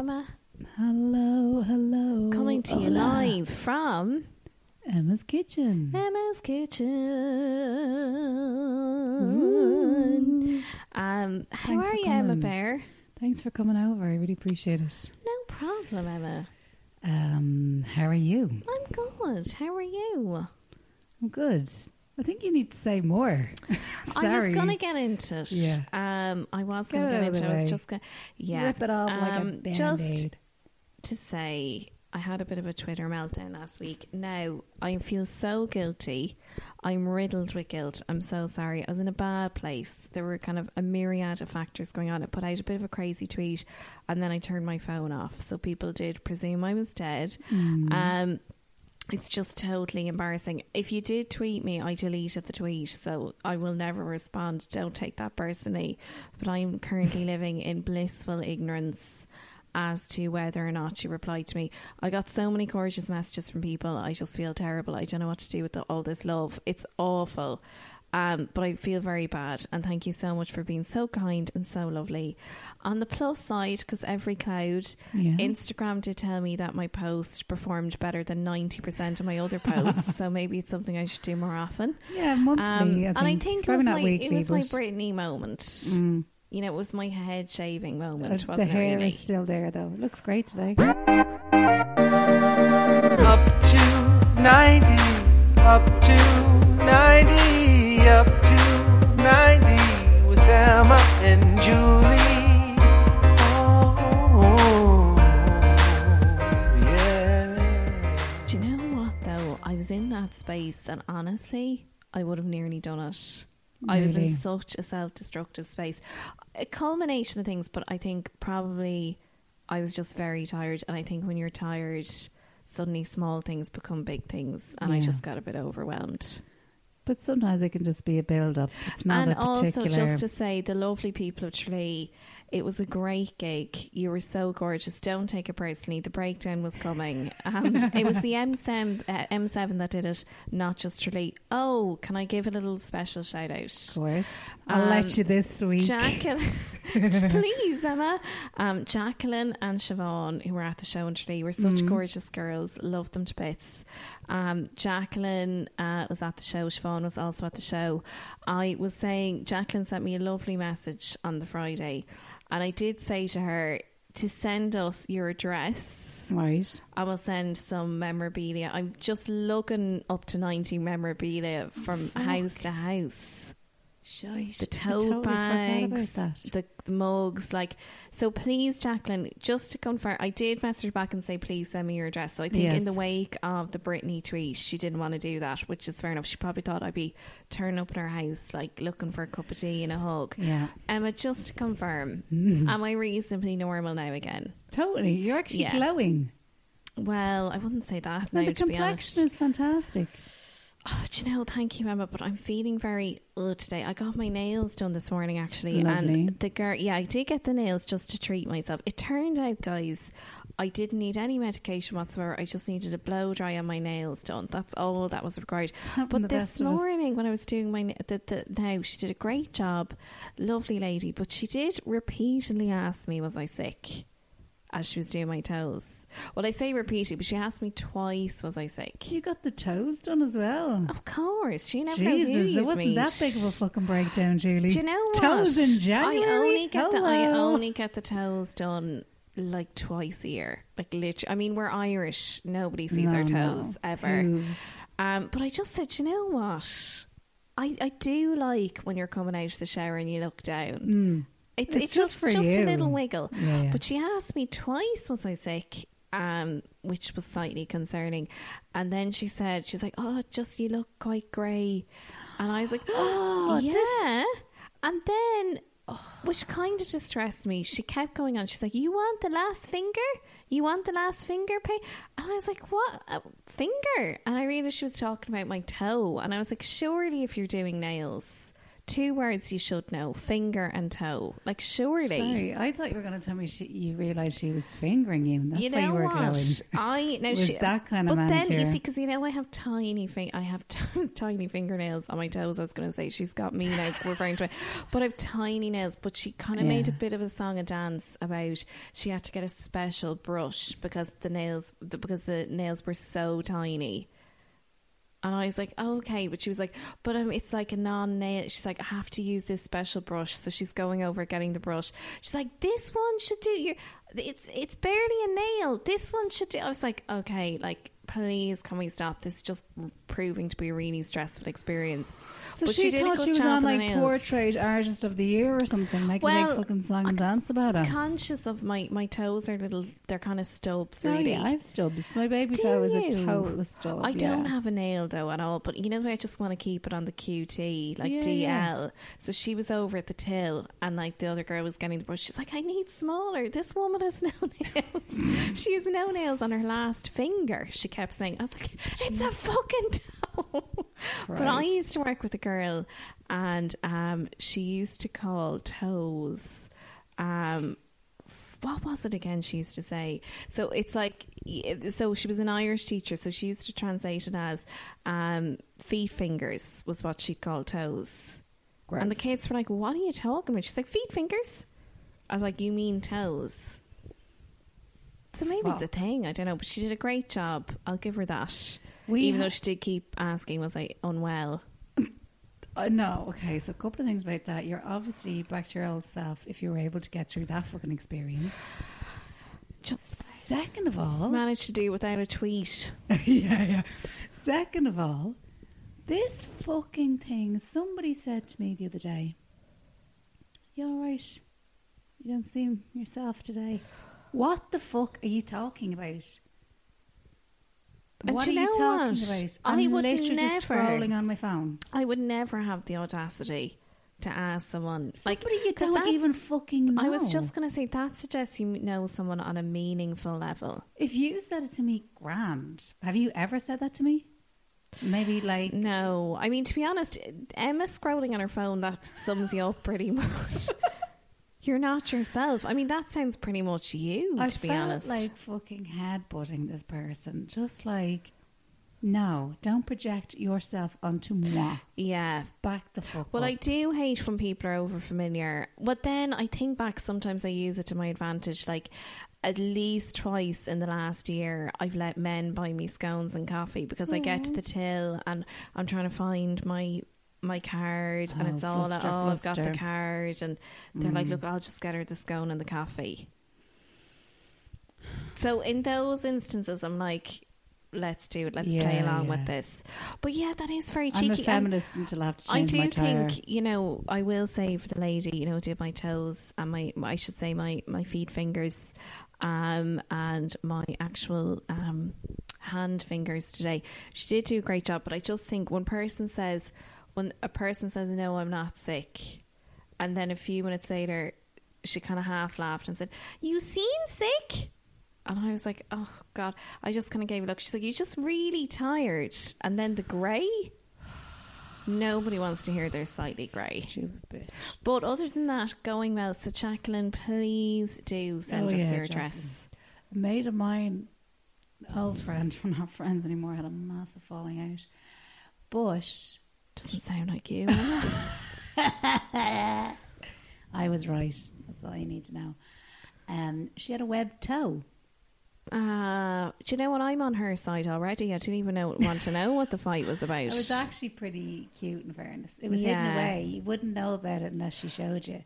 Emma. Hello, hello. Coming to you Hola. live from Emma's kitchen. Emma's Kitchen. Um, how Thanks are for you, Emma coming. Bear? Thanks for coming over. I really appreciate it. No problem, Emma. Um, how are you? I'm good. How are you? I'm good. I think you need to say more. Sorry. I was gonna get into it. Yeah. Um, I was gonna it get into. it. I was just gonna, yeah, Rip it off like a Um, Just band-aid. to say, I had a bit of a Twitter meltdown last week. Now I feel so guilty. I'm riddled with guilt. I'm so sorry. I was in a bad place. There were kind of a myriad of factors going on. I put out a bit of a crazy tweet, and then I turned my phone off. So people did presume I was dead. Mm. Um, it's just totally embarrassing. If you did tweet me, I deleted the tweet, so I will never respond. Don't take that personally. But I'm currently living in blissful ignorance as to whether or not you replied to me. I got so many gorgeous messages from people. I just feel terrible. I don't know what to do with the, all this love. It's awful. Um, but I feel very bad, and thank you so much for being so kind and so lovely. On the plus side, because every cloud, Yeah. Instagram did tell me that my post performed better than 90% of my other posts, so maybe it's something I should do more often. Yeah, monthly. Um, I and I think it was, not my, weekly, it was my but, Britney moment. Mm. You know, it was my head shaving Uh, moment, the wasn't it? hair really? is still there, though. It looks great today. Up to 90, up to 90 with Emma and Julie. Oh, yeah. Do you know what, though? I was in that space, and honestly, I would have nearly done it. I was in such a self destructive space. A culmination of things, but I think probably I was just very tired. And I think when you're tired, suddenly small things become big things. And I just got a bit overwhelmed. But sometimes it can just be a build up. It's not and a also, particular. just to say, the lovely people of Tralee, it was a great gig. You were so gorgeous. Don't take it personally. The breakdown was coming. Um, it was the M7, uh, M7 that did it, not just Tralee. Oh, can I give a little special shout out? of course. I'll Um, let you this week. Jacqueline, please, Emma. Um, Jacqueline and Siobhan, who were at the show in Tralee, were such gorgeous girls. Loved them to bits. Um, Jacqueline uh, was at the show. Siobhan was also at the show. I was saying, Jacqueline sent me a lovely message on the Friday, and I did say to her to send us your address. Right. I will send some memorabilia. I'm just looking up to 90 memorabilia from house to house Shite. the tote totally bags, forgot about that. the, the mugs. Like, so please, Jacqueline, just to confirm, I did message her back and say, please send me your address. So I think Yes. in the wake of the Britney tweet, she didn't want to do that, which is fair enough. She probably thought I'd be turning up in her house, like looking for a cup of tea and a hug. Yeah. Emma, just to confirm, am I reasonably normal now again? Totally. You're actually Yeah. glowing. Well, I wouldn't say that No, now, the to be honest. complexion is fantastic. Oh, do you know, thank you, Emma, but I'm feeling very ill today. I got my nails done this morning, actually. Lovely. And the girl, yeah, I did get the nails just to treat myself. It turned out, guys, I didn't need any medication whatsoever. I just needed a blow dry on my nails done. That's all that was required. But this best of us. morning, when I was doing my, the, the, now, she did a great job. Lovely lady. But she did repeatedly ask me, was I sick? As she was doing my toes. Well, I say repeated, but she asked me twice, was I sick? You got the toes done as well. Of course, she never Jesus, it wasn't that big of a fucking breakdown, Julie. Do you know what? Toes in January. I only get the I only get the toes done like twice a year. Like literally, I mean, we're Irish. Nobody sees No, our no. toes ever. Hooves. Um, but I just said, you know what? I, I do like when you're coming out of the shower and you look down. It's, It's it's, just just for just a little wiggle. Yeah, yeah. But she asked me twice, was I sick? Um, which was slightly concerning. And then she said, she's like, oh, just you look quite grey. And I was like, oh, this- yeah. And then, which kind of distressed me, she kept going on. She's like, you want the last finger? You want the last finger pay? And I was like, what? A finger? And I realized she was talking about my toe. And I was like, surely if you're doing nails, two words you should know finger and toe. Like, surely. Sorry, I thought you were going to tell me she, you realised she was fingering you. and That's you why know you were what? glowing. I know Was she, that kind of But then you see, because you know, I have tiny fing- I have t- tiny fingernails on my toes. I was going to say she's got me now referring to it, but I have tiny nails. But she kind of made a bit of a song and dance about she had to get a special brush because the nails because the nails were so tiny. And I was like, oh, okay. But she was like, but um, it's like a non nail. She's like, I have to use this special brush. So she's going over getting the brush. She's like, this one should do your. It's it's barely a nail. This one should do. I was like, okay, like please, can we stop? This is just proving to be a really stressful experience. So But she, a thought she was on like portrait artist of the year or something, making a Well, big fucking song and dance about it. Conscious of my my toes are little. They're kind of stubs, Oh, really. yeah, I have stubs. My baby Do toe is a you? total stub. I don't yeah. have a nail though at all, but you know the way I just want to keep it on the QT, like Yeah, DL. So she was over at the till, and like the other girl was getting the brush. She's like, "I need smaller. This woman has no nails. she has no nails on her last finger." She kept saying, "I was like, it's a fucking toe." but I used to work with a girl, and um, she used to call toes. Um, what was it again she used to say? So it's like so she was an irish teacher so she used to translate it as um, feet fingers was what she called toes. And the kids were like what are you talking about? She's like feet fingers. I was like you mean toes so maybe it's a thing i don't know but she did a great job i'll give her that even ha- though she did keep asking was i unwell Uh, no, okay. So a couple of things about that. You're obviously back to your old self if you were able to get through that fucking experience. just Second of all, managed to do it without a tweet yeah, yeah. Second of all, this fucking thing. Somebody said to me the other day, "You all right? You don't seem yourself today." What the fuck are you talking about? And what are you talking what? about? I I'm would literally just never- scrolling on my phone. I would never have the audacity to ask someone like Somebody you don't that- even fucking know. I was just going to say that suggests you know someone on a meaningful level. If you said it to me, grand. Have you ever said that to me? Maybe like No, I mean to be honest, Emma scrolling on her phone that sums you up pretty much. You're not yourself. I mean that sounds pretty much you. I to be felt honest, like fucking headbutting this person. Just like, no, don't project yourself onto moi. yeah. Back the fuck Well, up. I do hate when people are over familiar. But then I think back, sometimes I use it to my advantage. Like, at least twice in the last year, I've let men buy me scones and coffee because I get to the till and I'm trying to find my my card and Oh, it's all fluster, oh I've got the card and they're like look I'll just get her the scone and the coffee. So in those instances, I'm like. Let's do it. Let's play along yeah. with this. But yeah, that is very I'm cheeky. a and- feminist until I have to I do my tire. think you know I will say for the lady you know did my toes and my I should say my my feet fingers um and my actual um hand fingers today she did do a great job but I just think when person says when a person says no I'm not sick and then a few minutes later she kind of half laughed and said you seem sick and I was like, oh God. I just kind of gave a look. She's like, you're just really tired. And then the grey. Nobody wants to hear they're slightly grey. But other than that, going well. So, Jacqueline, please do send Oh, us yeah, your Jacqueline. address. A mate of mine, old friend, we're not friends anymore, had a massive falling out. But Doesn't sound like you. I was right. That's all you need to know. Um, she had a webbed toe. Uh, do you know what? I'm on her side already. I didn't even know want to know what the fight was about. It was actually pretty cute, in fairness. It was hidden away. You wouldn't know about it unless she showed you.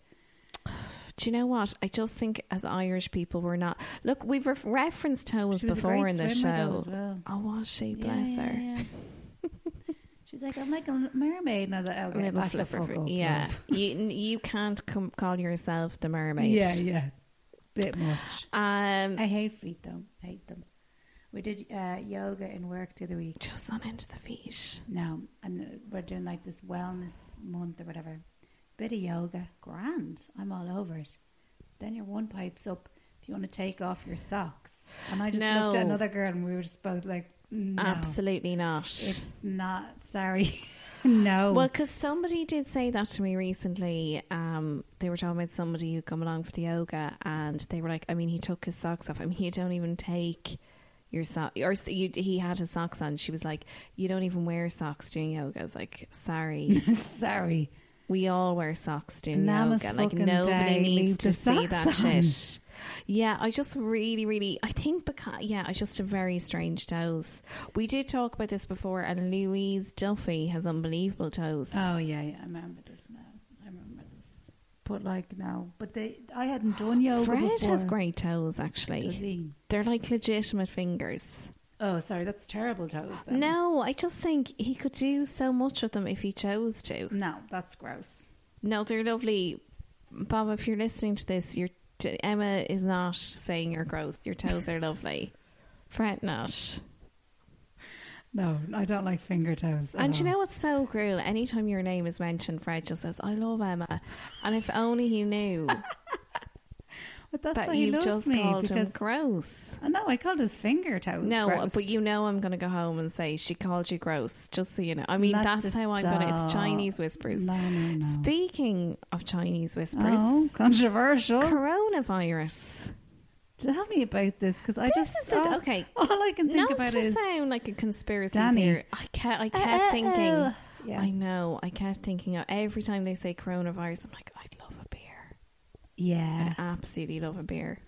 Do you know what? I just think as Irish people, we're not. Look, we've re- referenced toes She was a before great in the swimmer, show. though, as well. Oh, was she? Bless Yeah, her. yeah, yeah. She's like, I'm like a mermaid. And I was like, okay, Little back the fuck up, yeah, you you can't com- call yourself the mermaid. Yeah, yeah. Bit much. Um, I hate feet, though. I hate them. We did uh, yoga in work the other week. just on into the feet. No, and we're doing like this wellness month or whatever. Bit of yoga, grand. I'm all over it. Then your one pipes up if you want to take off your socks. And I just looked at another girl and we were just both like, no, Absolutely not. it's not. Sorry, no. Well, because somebody did say that to me recently. Um, they were talking about somebody who come along for the yoga, and they were like, "I mean, he took his socks off. I mean, you don't even take your socks, or you, he had his socks on." She was like, "You don't even wear socks doing yoga." I was like, "Sorry, sorry. we all wear socks doing yoga. Like nobody day, needs leave to see that on. shit." Yeah, I just really, really, I think because yeah, I just have very strange toes. We did talk about this before, and Louise Duffy has unbelievable toes. Oh yeah, yeah. I remember this now. I remember this. But like now, but they, I hadn't done yoga Fred before. has great toes, actually. Does he? They're like legitimate fingers. Oh, sorry, that's terrible toes. Then. No, I just think he could do so much with them if he chose to. no, that's gross. No, they're lovely. Bob, if you're listening to this, you're, Emma is not saying you're gross. Your toes are lovely. Fret not. No, I don't like finger toes. And you know what's so cruel? Anytime your name is mentioned, Fred just says, I love Emma. And if only he knew but that's that why he loves just me called him because gross. I know I called his finger toes. No, gross. but you know I'm going to go home and say she called you gross, just so you know. I mean, Not that's how I'm going to. It's. Chinese whispers. No, no, no. Speaking of Chinese whispers, Oh, controversial. coronavirus. Tell me about this because I This just okay. All I can think Not about to is sound like a conspiracy Danny. theory. I kept, I kept Uh, uh, thinking. Yeah. I know. I kept thinking every time they say coronavirus, I'm like, I'd love a beer. Yeah. I absolutely love a beer.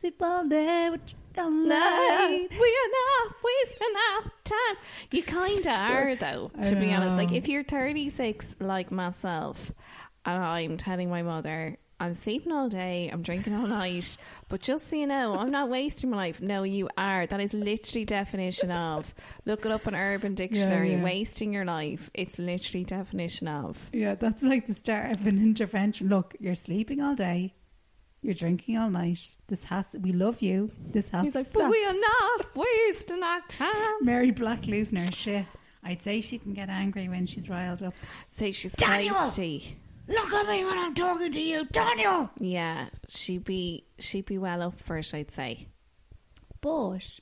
Sleep all day No, light. we are not wasting our time. You kind of are, though, to be honest. Like, if you're 36, like myself, and I'm telling my mother, I'm sleeping all day, I'm drinking all night, but just so you know, I'm not wasting my life. No, you are. That is literally definition of. Look it up on Urban Dictionary. yeah. Wasting your life. It's literally definition of. Yeah, that's like the start of an intervention. Look, you're sleeping all day. You're drinking all night. This has. We love you. This has He's to like, stop. but we are not wasting our time. Mary Black losing her shit. I'd say she can get angry when she's riled up. Say she's Daniel! feisty. Look at me when I'm talking to you, Daniel. Yeah, she'd be she'd be well up for it, I'd say. But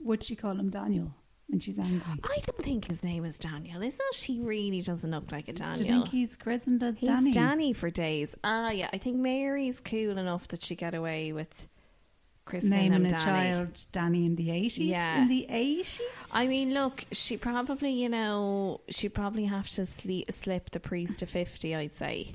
would she call him Daniel when she's angry? I don't think his name is Daniel, is it? He really doesn't look like a Daniel. Do you think he's christened as He's Danny? Danny for days. Ah, yeah. I think Mary's cool enough that she get away with christening him Naming a Danny. child Danny in the 80s? Yeah. In the 80s? I mean, look, she probably, you know, she probably have to sli- slip the priest to fifty. I'd say.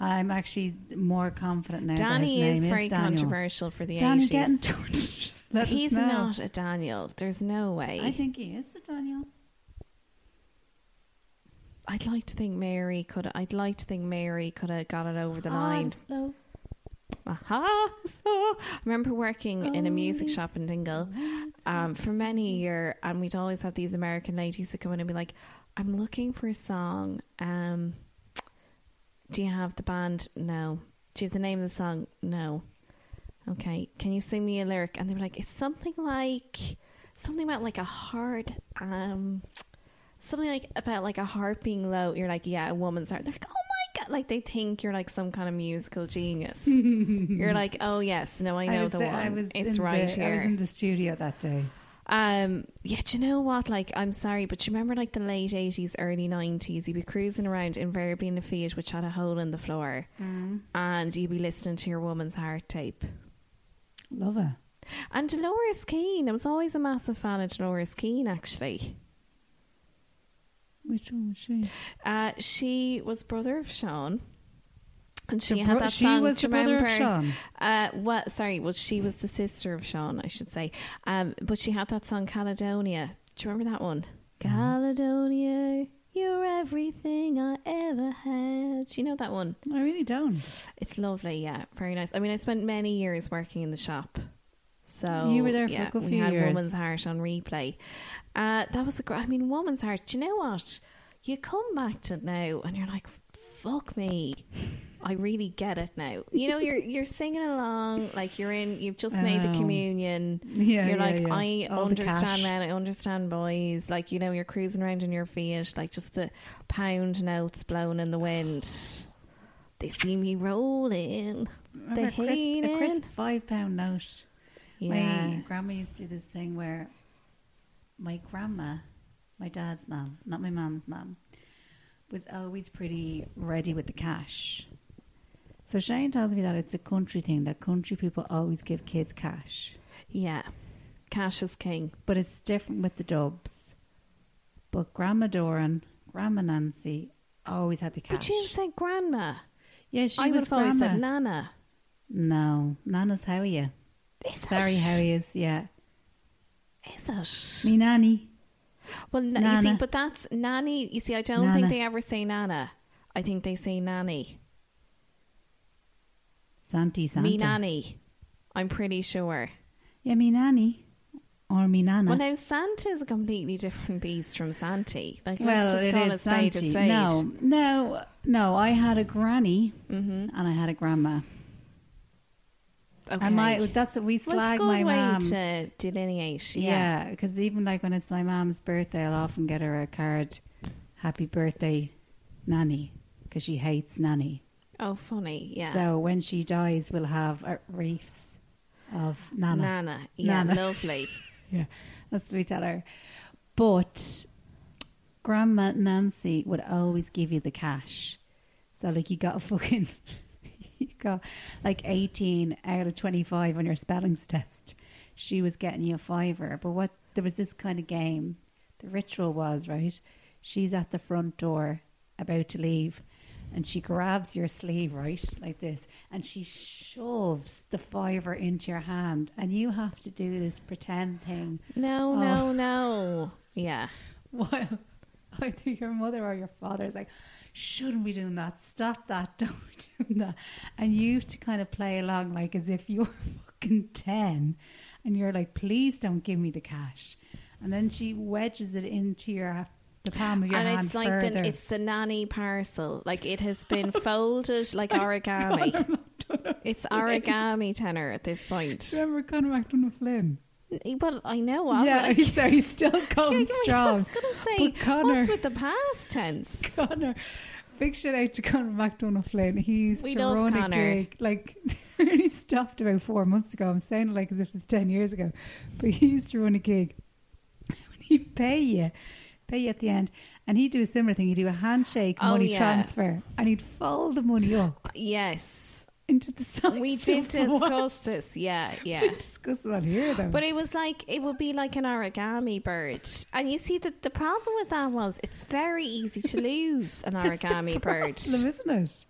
I'm actually more confident now. Danny is very controversial for the Danny, eighties. get in touch. He's not a Daniel. There's no way. I think he is a Daniel. I'd like to think Mary could. I'd like to think Mary could have got it over the Ah, line. Aha! So I remember working in a music shop in Dingle um, for many a year, and we'd always have these American ladies that come in and be like, "I'm looking for a song. Um, do you have the band? No. Do you have the name of the song? No. Okay. Can you sing me a lyric?" And they were like, "It's something like something about like a hard um." Something like about like a heart being low. You're like, yeah, a woman's heart. They're like, oh like they think you're like some kind of musical genius. you're like, oh yes, no, I know was the one. I was it's right the, here. I was in the studio that day. Um, yeah, do you know what? Like, I'm sorry, but you remember like the late 80s, early 90s, you'd be cruising around invariably in a Fiat which had a hole in the floor, Mm. and you'd be listening to your woman's heart tape. Love it. And Dolores Keane, I was always a massive fan of Dolores Keane, actually. Which one was she? Uh, she was brother of Sean. And she The had bro- that she song. was the brother of? Sean. Uh, what? Sorry, well, she was the sister of Sean, I should say. Um, but she had that song Caledonia. Do you remember that one? Caledonia, you're everything I ever had. Do you know that one? I really don't. It's lovely. Yeah, very nice. I mean, I spent many years working in the shop. So You were there for a yeah, good we few had years. Woman's Heart on replay. Uh, that was a great. I mean, Woman's Heart. Do you know what? You come back to it now, and you're like, "Fuck me." I really get it now. You know, you're you're singing along like you're in. You've just made the Oh. communion. Yeah, you're yeah, like, yeah. I All understand men. I understand boys. Like you know, you're cruising around in your feet, like just the pound notes blowing in the wind. They see me rolling. They a crisp, hate a crisp five pound note. Yeah. My grandma used to do this thing where my grandma, my dad's mum, not my mum's mum, was always pretty ready with the cash. So Shane tells me that it's a country thing, that country people always give kids cash. Yeah. Cash is king. But it's different with the dubs. But Grandma Doran, Grandma Nancy always had the cash. But you said grandma. yeah, she I was always said nana. no, Nana's how are you? Is Sorry, it? how he is, yeah. Is it? Me nanny. Well, n- you see, but that's nanny. You see, I don't think they ever say nana. I think they say nanny. Santi Santa. Me nanny. I'm pretty sure. Yeah, me nanny. Or me nana. Well, now Santa is a completely different beast from Santi. Like, let's Well, just it call is it spade a Santi. spade. No, no, no. I had a granny Mm-hmm. and I had a grandma. Okay. And my, that's what we well, it's a slag my mum. to delineate. Yeah. Yeah, because even like when it's my mom's birthday, I'll often get her a card, "Happy birthday, Nanny," because she hates Nanny. Oh, funny. Yeah. So when she dies, we'll have wreaths of Nana. Nana. Yeah, Nana. lovely. Yeah, that's what we tell her. But Grandma Nancy would always give you the cash. So like you got a fucking you got like eighteen out of twenty five on your spellings test. She was getting you a fiver. But what there was this kind of game. The ritual was, right? She's at the front door about to leave and she grabs your sleeve, right, like this, and she shoves the fiver into your hand, and you have to do this pretend thing No, Oh. no, no. Yeah. while either your mother or your father is like, shouldn't be doing that, stop that, don't do that. And you have to kind of play along like as if you're fucking 10 and you're like, please don't give me the cash. And then she wedges it into your the palm of your and hand And it's like further. the, it's the nanny parcel. Like it has been oh folded like origami. It's origami tenner at this point. Remember Conor McDonough Flynn? Well, I know of yeah, it. so he's still going Yeah, strong. I was going to say, But Conor, what's with the past tense? Conor, big shout out to Conor McDonough Flynn. He used We to love run a gig like he stopped about four months ago. I'm saying like as if it's ten years ago, but he used to run a gig. He'd pay you, pay you at the end, and he'd do a similar thing. He'd do a handshake Oh, money yeah. transfer, and he'd fold the money up Yes. Into the size. We did discuss this. Yeah, yeah. Didn't discuss it on here though. But it was like it would be like an origami bird, and you see that the problem with that was it's very easy to lose an origami bird. isn't it?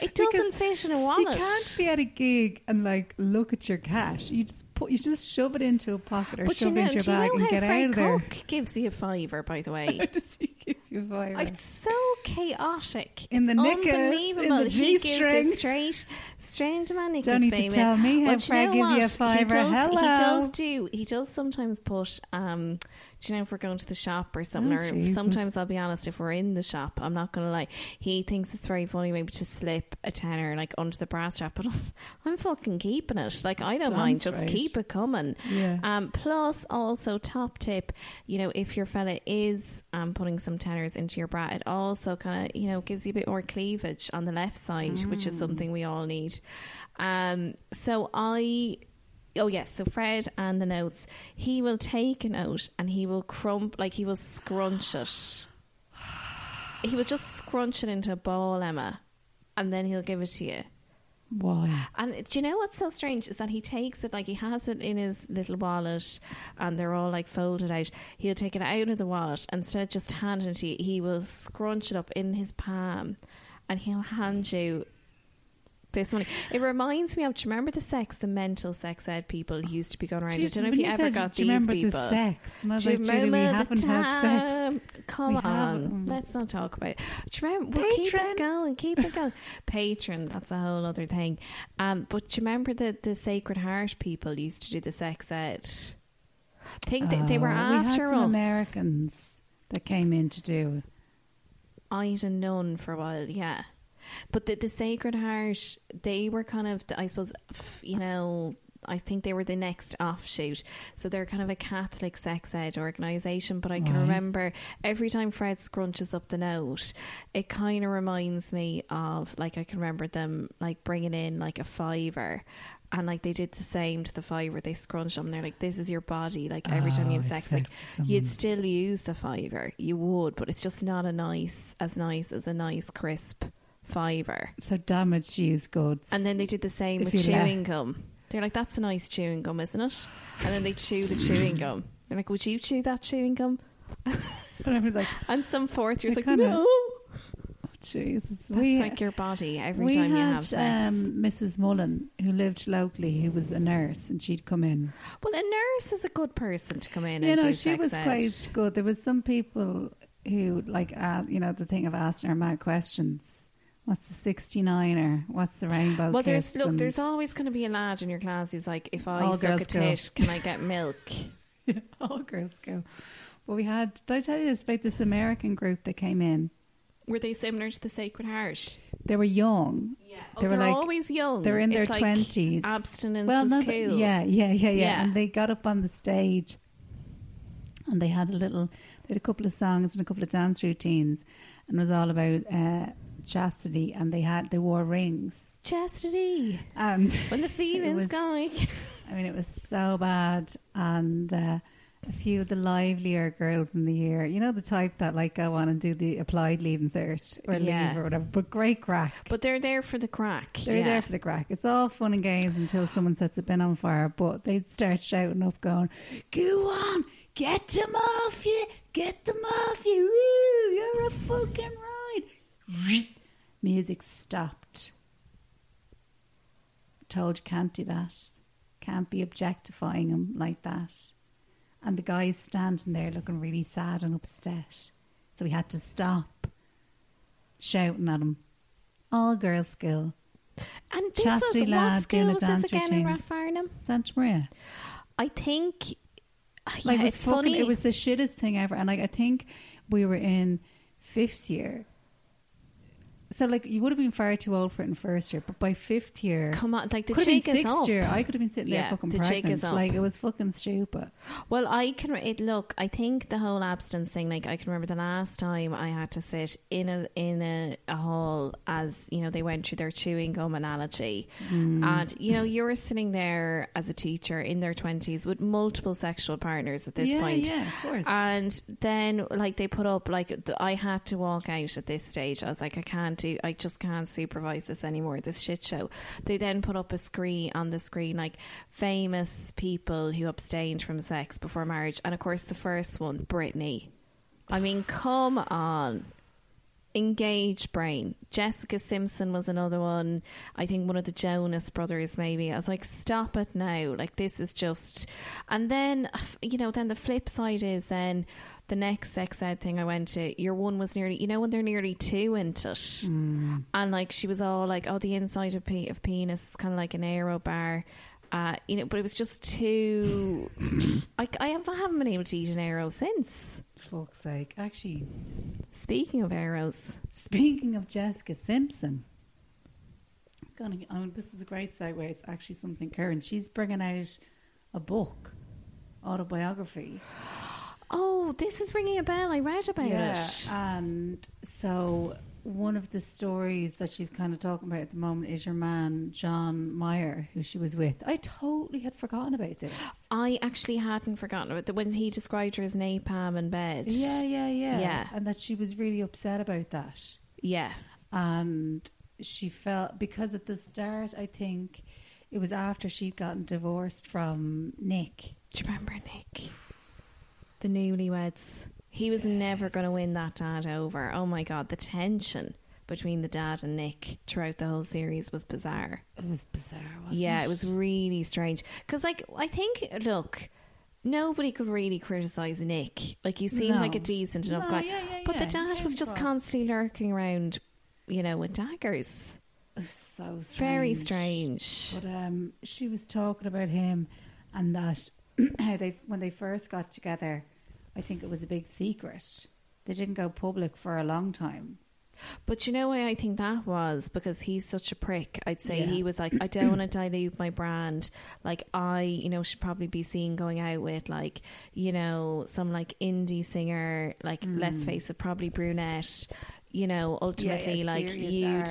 It doesn't fit in a wallet. You can't be at a gig and like look at your cash. You just put, you just shove it into a pocket or But you shove know, it into your you bag and get Fred out of there. Cook gives you a fiver? By the way, does he give you a fiver? it's so chaotic. In it's the knickers, in unbelievable. the he gives G-string. it straight, straight into my knickers, Don't need to tell me how Well, Fred you know gives you a fiver. He does, he does do. He does sometimes put. Um, do you know if we're going to the shop or something? Oh, or Jesus. sometimes I'll be honest, if we're in the shop, I'm not going to lie. He thinks it's very funny maybe to slip a tenner like under the bra strap, but I'm, I'm fucking keeping it. Like I don't mind. Just keep it coming. Yeah. Um, plus, also top tip, you know, if your fella is um, putting some tenners into your bra, it also kind of you know gives you a bit more cleavage on the left side, which is something we all need. Um, so I. Oh yes, so Fred and the notes. He will take a note and he will crump like he will scrunch it. He will just scrunch it into a ball, Emma, and then he'll give it to you. Why? And do you know what's so strange is that he takes it like he has it in his little wallet, and they're all like folded out. He'll take it out of the wallet and instead of just handing it to you, he will scrunch it up in his palm, and he'll hand you this money. It reminds me of. Do you remember the sex, the mental sex ed people used to be going around? Jesus, I don't know if you you ever said, got do you these remember people. the sex? And I was Do you like, we remember the haven't had sex. Come We on, haven't. let's not talk about it. Do you remember? We'll keep it going. Keep it going. Patron. That's a whole other thing. Um, but do you remember the the Sacred Heart people used to do the sex ed? I think they, they were Oh, after we us. Americans that came in to do. I'd a nun for a while, yeah. But the, the Sacred Heart, they were kind of, I suppose, you know, I think they were the next offshoot. So they're kind of a Catholic sex ed organisation. But I can Right. remember every time Fred scrunches up the note, it kind of reminds me of, like, I can remember them, like, bringing in, like, a fiver. And, like, they did the same to the fiver. They scrunched them. They're like, this is your body. Like, every time you have Oh, sex, like, you'd still use the fiver. You would, but it's just not a nice, as nice as a nice crisp fiver. So damaged used goods. And then they did the same If with chewing left- gum. They're like, that's a nice chewing gum, isn't it? And then they chew the chewing gum. They're like, would you chew that chewing gum? and I was like, And some fourth year's like, kinda- no. Jesus. That's we, like your body every time had, you have sex. Um, Mrs. Mullen, who lived locally, who was a nurse, and she'd come in. well, a nurse is a good person to come in you know, she was ed. quite good. There was some people who, like, uh, you know, the thing of asking her mad questions. What's the 69er? What's the rainbow Well, there's look, there's always going to be a lad in your class who's like, if I suck a tit, can I get milk? all girls go. Well, we had, did I tell you this about this American group that came in? Were they similar to the Sacred Heart? They were young. Yeah, They oh, were they're like- always young. They were in their It's like twenties. abstinence well, not cool. yeah, yeah, yeah, yeah, Yeah. And they got up on the stage, and they had a little, they had a couple of songs and a couple of dance routines, and it was all about uh, chastity. And they had, they wore rings, chastity. and When the feeling's was- going. I mean, it was so bad. And uh, a few of the livelier girls in the year, you know, the type that like go on and do the applied leaving cert or Yeah. leave or whatever. But great crack. But they're there for the crack. They're yeah. there for the crack. It's all fun and games until someone sets a bin on fire. But they'd start shouting up, going, "Go on, get them off you, get them off you! Woo, you're a fucking ride!" Music stopped. Told you can't do that. Can't be objectifying him like that. And the guy's standing there looking really sad and upset. So we had to stop shouting at him. All girls school. And this Chastity was lad what doing school a was this dance again in routine. Rathfarnham? Santa Maria. I think. Uh, like yeah, it was it's fucking, funny. it was the shittest thing ever. And like I think we were in fifth year. So like you would have been far too old for it in first year, but by fifth year, Come on, like the could have been sixth up. year. I could have been sitting Yeah, there fucking the pregnant. Like it was fucking stupid. Well, I can it look. I think the whole abstinence thing. Like I can remember the last time I had to sit in a in a, a hall as you know they went through their chewing gum analogy, Mm. and you know you were sitting there as a teacher in their twenties with multiple sexual partners at this Yeah, point. yeah, of course. And then like they put up like th- I had to walk out at this stage. I was like I can't I just can't supervise this anymore. This shit show. They then put up a screen on the screen like famous people who abstained from sex before marriage, and of course the first one, Britney. I mean, come on. Engage brain. Jessica Simpson was another one. I think one of the Jonas brothers, maybe. I was like, stop it now. Like, this is just. And then, you know, then the flip side is then the next sex ed thing I went to, your one was nearly, you know, when they're nearly two into it. And like, she was all like, oh, the inside of, pe- of penis is kind of like an aero bar. Uh, you know, but it was just too. I, I have- I haven't been able to eat an Aero since. Fuck's sake. Actually, Speaking of Aeros, speaking of Jessica Simpson, gonna, oh, this is a great segue. It's actually something current. She's bringing out a book, autobiography. oh, this is ringing a bell. I read about it. And so one of the stories that she's kind of talking about at the moment is your man John Mayer, who she was with. I totally had forgotten about this. I actually hadn't forgotten about the when he described her as napalm in bed. Yeah, yeah, yeah. Yeah. And that she was really upset about that. yeah. And she felt because at the start, I think it was after she'd gotten divorced from Nick. Do you remember Nick? The newlyweds. He was never going to win that dad over. Oh my god, the tension, between the dad and Nick throughout the whole series was bizarre. It was bizarre, wasn't yeah, it? it was really strange. Because, like, I think, look, nobody could really criticize Nick. Like, he seemed No. like a decent enough No, guy. yeah, yeah, but yeah, the dad was just across- constantly lurking around, you know, with daggers. So strange. Very strange. But um, she was talking about him and that how they when they first got together, I think it was a big secret. They didn't go public for a long time. But you know why I think that was? Because he's such a prick. I'd say Yeah. he was like, I don't want to dilute my brand. Like, I, you know, should probably be seen going out with, like, you know, some, like, indie singer, like, let's mm. face it, probably brunette. You know, ultimately, like, you artist.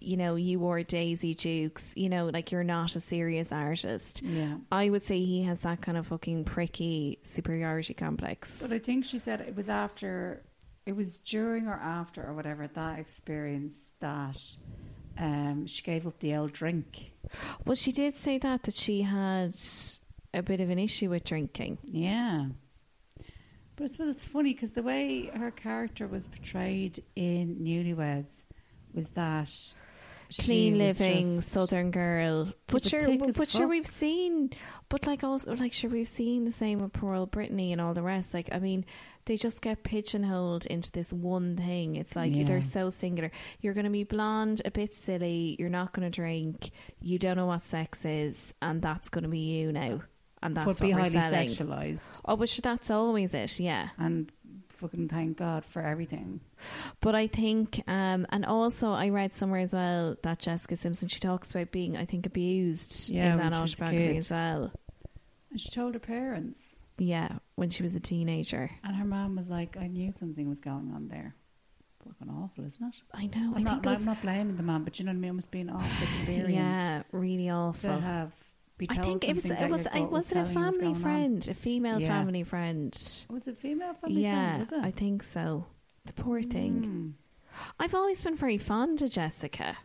did, you know, you wore Daisy Dukes, you know, like, you're not a serious artist. Yeah. I would say he has that kind of fucking pricky superiority complex. But I think she said it was after, it was during or after or whatever that experience that um, she gave up the old drink. Well, she did say that, that she had a bit of an issue with drinking. Yeah. But I suppose it's funny because the way her character was portrayed in Newlyweds was that clean living southern girl. But sure but, but sure we've seen but like also like sure we've seen the same with poor old Britney and all the rest. Like I mean they just get pigeonholed into this one thing. It's like Yeah. they're so singular. You're going to be blonde a bit silly you're not going to drink you don't know what sex is and that's going to be you now and that's what be highly selling sexualized. oh but sure that's always it yeah And fucking thank God for everything. But I think, um, and also I read somewhere as well that Jessica Simpson she talks about being, I think, abused Yeah, in that she was a autobiography as well. And she told her parents. Yeah, when she was a teenager. And her mom was like, I knew something was going on there. Fucking awful, isn't it? I know. I I'm, not, think was, I'm not blaming the mom, but you know what I mean? It must be an awful experience yeah, really awful to have be I think it was. It was. It was it a telling you was family going on. friend, a female Yeah. family friend. Was it female family yeah, friend? Was it? I think so. The poor thing. Mm. I've always been very fond of Jessica.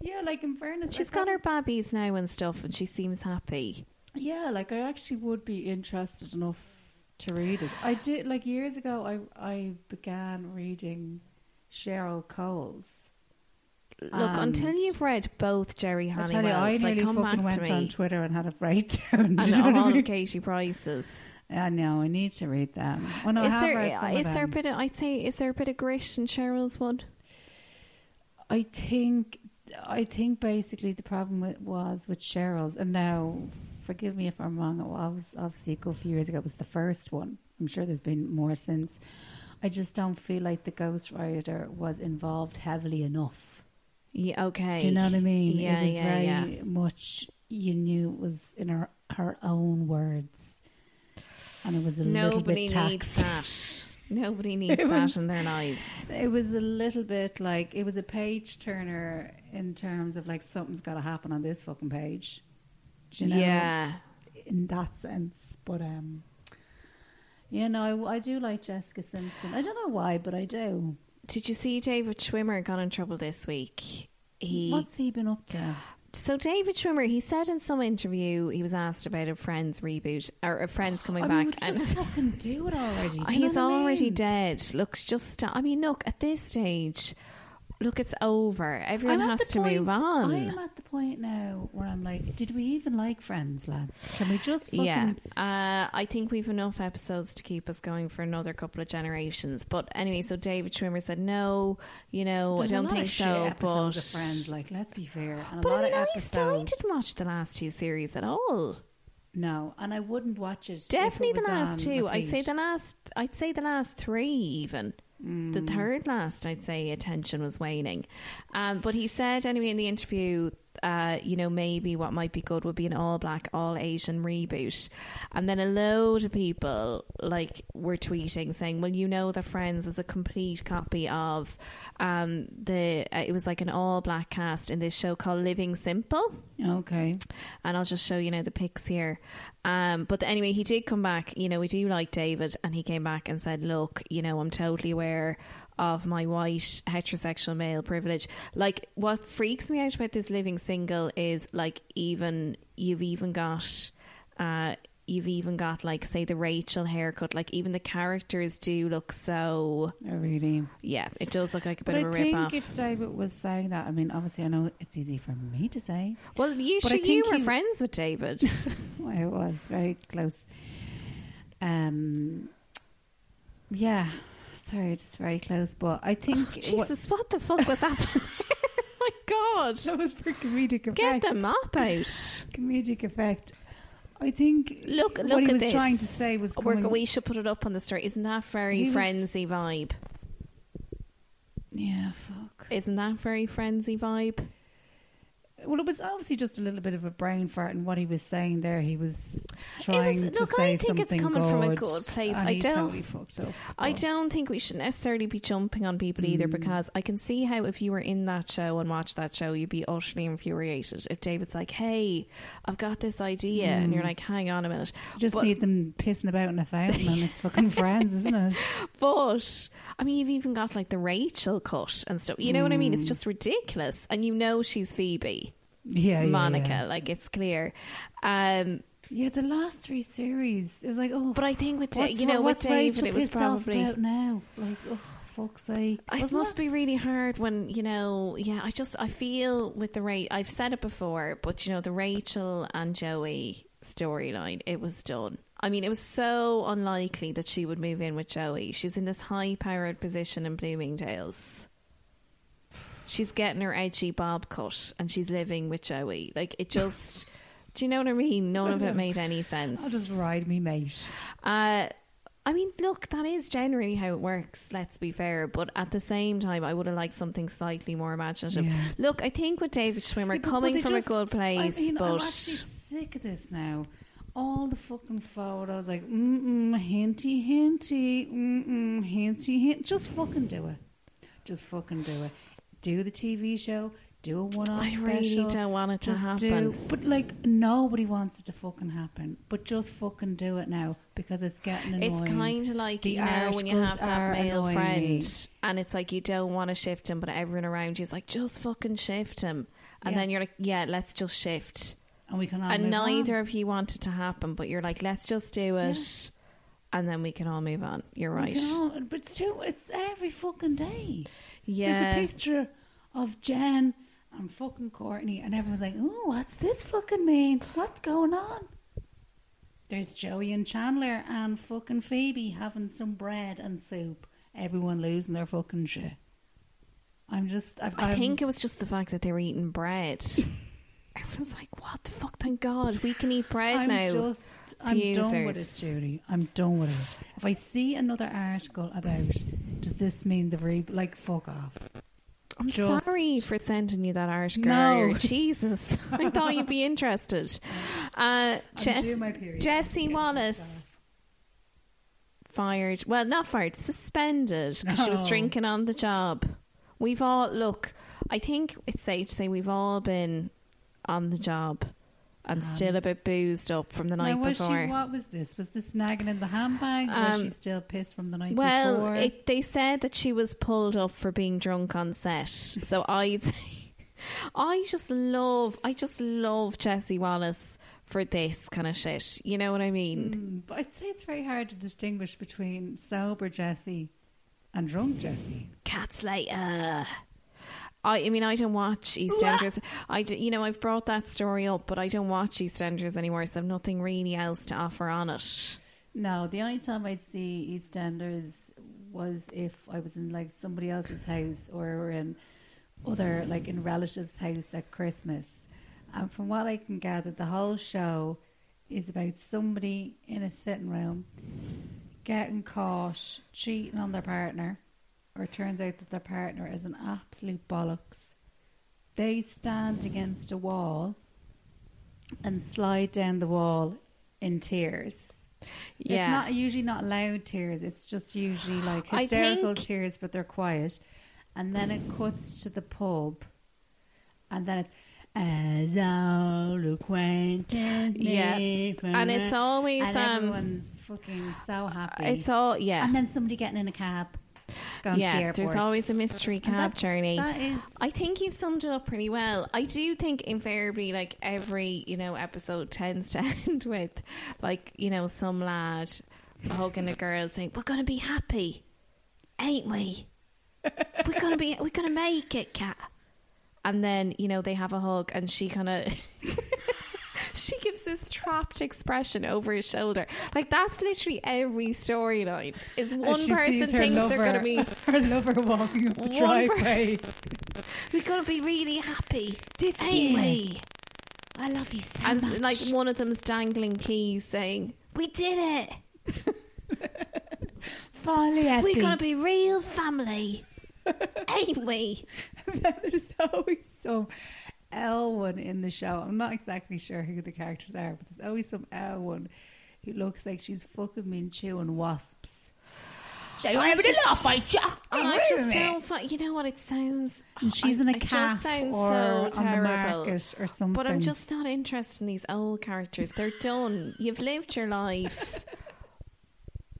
Yeah, like in fairness, She's I got her thought- babbies now and stuff, and she seems happy. Yeah, like I actually would be interested enough to read it. I did like years ago. I I began reading Cheryl Cole's. Look, until you've read both Geri I Halliwell's, tell you, I like, nearly come fucking back went to me. on Twitter and had a breakdown. Do and you know what I all mean? of Katie Price's. I know. I need to read them. Oh, no, I is have there read some is of there a them. bit of I'd say is there a bit of grit in Cheryl's one? I think I think basically the problem with, was with Cheryl's, and now forgive me if I'm wrong. It was obviously a good few years ago. It was the first one. I'm sure there's been more since. I just don't feel like the Ghost ghostwriter was involved heavily enough. Yeah, okay. Do you know what I mean? Yeah, it was yeah, very yeah. much you knew it was in her her own words, and it was a little Nobody bit needs taxed. that. Nobody needs It that was- in their lives. It was a little bit like it was a page turner in terms of like something's got to happen on this fucking page. Do you know? Yeah. in that sense. But um, you know, I, I do like Jessica Simpson. I don't know why, but I do. Did you see David Schwimmer got in trouble this week? He What's he been up to? so David Schwimmer he said in some interview he was asked about a Friends reboot or a Friends coming I back mean, would and just fucking do it already. Do he's what I already mean? dead. Looks just I mean look at this stage look it's over. Everyone I'm has to move on. I am at the point now where I'm like, did we even like Friends, lads? Can we just fucking Yeah, uh, I think we've enough episodes to keep us going for another couple of generations. But anyway, so David Schwimmer said no, you know, There's I don't think so. But of Friends, like let's be fair, and a but I mean, of I, didn't watch the last two series at all. No, and I wouldn't watch it. if it Definitely the last two. I'd say the last. I'd say the last three even. The third last, I'd say attention was waning. Um, but he said anyway in the interview, uh, you know, maybe what might be good would be an all black, all Asian reboot. And then a load of people like were tweeting saying, "Well, you know, the Friends was a complete copy of um, the. Uh, it was like an all black cast in this show called Living Single." Okay. and I'll just show you now the pics here. Um, but anyway, he did come back. You know, we do like David, and he came back and said, "Look, you know, I'm totally aware of my white heterosexual male privilege. Like, what freaks me out about this living single is like even you've even got." Uh, you've even got like say the Rachel haircut. Like even the characters do look so. I really. Yeah, it does look like a bit But of a I rip think if David was saying that, I mean, obviously, I know it's easy for me to say. well, you I sure you were he- friends with David. I was very close. Um, yeah, sorry, just very close. But I oh, think what- Jesus, what the fuck was happening? Oh my God, that was for comedic effect. get the mop out. Comedic effect. I think Look, look what he at was this. trying to say was coming, we should put it up on the story. Isn't that very He was- frenzy vibe? yeah, fuck. Isn't that very frenzy vibe? Well, it was obviously just a little bit of a brain fart, and what he was saying there, he was trying to look, I say think it's coming good, from a good place. I don't- totally fucked up. I don't think we should necessarily be jumping on people either mm. because I can see how if you were in that show and watched that show, you'd be utterly infuriated. If David's like, hey, I've got this idea, and you're mm. like, hang on a minute. You just But- need them pissing about in a fountain, and it's fucking friends, isn't it? But I mean, you've even got like the Rachel cut and stuff. You know what I mean? It's mm. just ridiculous, and you know she's Phoebe, Yeah, yeah, Monica. Yeah. Like it's clear. Um, Yeah, the last three series, it was like, oh, but I think with Da- you know with what's David, it was off probably. about now? Like, oh, fuck's sake! It must be really hard when you know. Yeah, I just I feel with the Ra I've said it before, but you know the Rachel and Joey storyline, it was done. I mean, it was so unlikely that she would move in with Joey. She's in this high-powered position in Bloomingdale's. She's getting her edgy bob cut, and she's living with Joey. Like it just. do you know what I mean? None of it made any sense. I'll just ride me mate. Uh, I mean, look, that is generally how it works. Let's be fair, but at the same time, I would have liked something slightly more imaginative. Yeah. Look, I think with David Schwimmer Yeah, coming from just- a good place, I mean, but I'm actually sick of this now. All the fucking photos, like, mm mm, hinty, hinty, mm mm, hinty, hint. Just fucking do it. Just fucking do it. Do the TV show. Do a one-off I special. really don't want it to just happen. Do, but like, nobody wants it to fucking happen. But just fucking do it now because it's getting annoying. it's kind of like The you know when you have that male friend, me. and it's like you don't want to shift him, but everyone around you is like, just fucking shift him, and Yeah. then you're like, yeah, let's just shift. and we can all and on. neither of you want it to happen, but you're like, let's just do it, and then we can all move on. You're right. all- but it's too. It's every fucking day. Yeah. There's a picture of Jen and fucking Courtney, and everyone's like, "Oh, what's this fucking mean? What's going on?" There's Joey and Chandler and fucking Phoebe having some bread and soup. Everyone losing their fucking shit. I'm just. I've, I think it was just the fact that they were eating bread. I was like, what the fuck? Thank God we can eat bread I'm now. just. I'm done with it, Fusers. Judy. I'm done with it. If I see another article about, does this mean the re like fuck off? I'm just- sorry for sending you that article No. Jesus, I thought you'd be interested. Uh, Jess, due my period. Jessie Wallace fired. Well, not fired, suspended because she was No. drinking on the job. We've all look. I think it's safe to say we've all been on the job and still a bit boozed up from the night was before. She, what was this? Was this nagging in the handbag? or was Um, she still pissed from the night Well, before? it, they said that she was pulled up for being drunk on set. So I, I just love, I just love Jessie Wallace for this kind of shit. You know what I mean? Mm, but I'd say it's very hard to distinguish between sober Jessie and drunk Jessie. Kat Slater. I, I mean, I don't watch EastEnders. I, d- you know, I've brought that story up, but I don't watch EastEnders anymore, so I've nothing really else to offer on it. No, the only time I'd see EastEnders was if I was in like somebody else's house or in other like in relatives' house at Christmas. And from what I can gather, the whole show is about somebody in a sitting room getting caught cheating on their partner, or it turns out that their partner is an absolute bollocks. They stand against a wall and slide down the wall in tears. Yeah. It's not usually not loud tears. It's just usually like hysterical think- tears, but they're quiet. And then it cuts to the pub, and then it's as old acquaintance. Yeah. And it's forever." always, and um, everyone's fucking so happy. It's all, yeah. and then somebody getting in a cab. Going to the yeah, airport. there's always a mystery cab journey. I think you've summed it up pretty well. I do think invariably, like every you know episode tends to end with, like you know, some lad hugging a girl saying, "We're gonna be happy, ain't we? We're gonna be, we're gonna make it, Kat." And then you know they have a hug, and she kind of. She gives this trapped expression over his shoulder. Like that's literally every storyline. Is one person thinks lover, they're going to be her lover walking up the One per- driveway. we're gonna be really happy, This ain't year. we? I love you so And much. s- like one of them's dangling keys, saying, "We did it. Finally, We're gonna be real family, ain't we?" There's always some L one in the show. I'm not exactly sure who the characters are, but there's always some L one who looks like she's fucking been chewing wasps. So I just- a laugh, I just, And I just don't find. You know what? It sounds. And she's in a just sounds or so on terrible. the market or something. But I'm just not interested in these old characters. They're done. You've lived your life.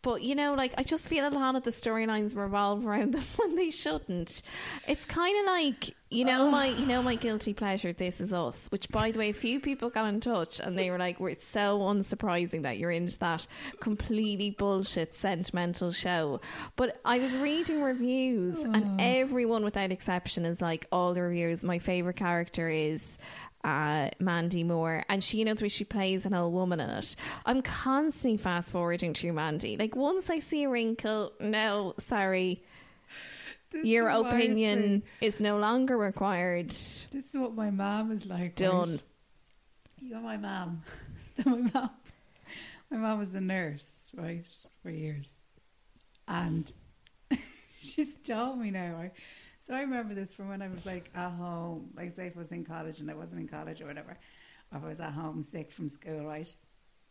But you know, like I just feel a lot of the storylines revolve around them when they shouldn't. It's kind of like you know my you know my guilty pleasure. This is us, which by the way, a few people got in touch and they were like, "We're it's so unsurprising that you're into that completely bullshit sentimental show." But I was reading reviews, and hmm. everyone without exception is like, all the reviews. My favorite character is uh, Mandy Moore, and she, you know, the way she plays an old woman in it. I'm constantly fast forwarding through Mandy. Like once I see a wrinkle, no, sorry, This your reminds opinion is no longer required. This is what my mom is like. Done. Right? You're my mom. So my mom, my mom was a nurse, right, for years, and she's told me now. Right? So I remember this from when I was like at home, like say if I was in college and I wasn't in college or whatever, or if I was at home sick from school, right?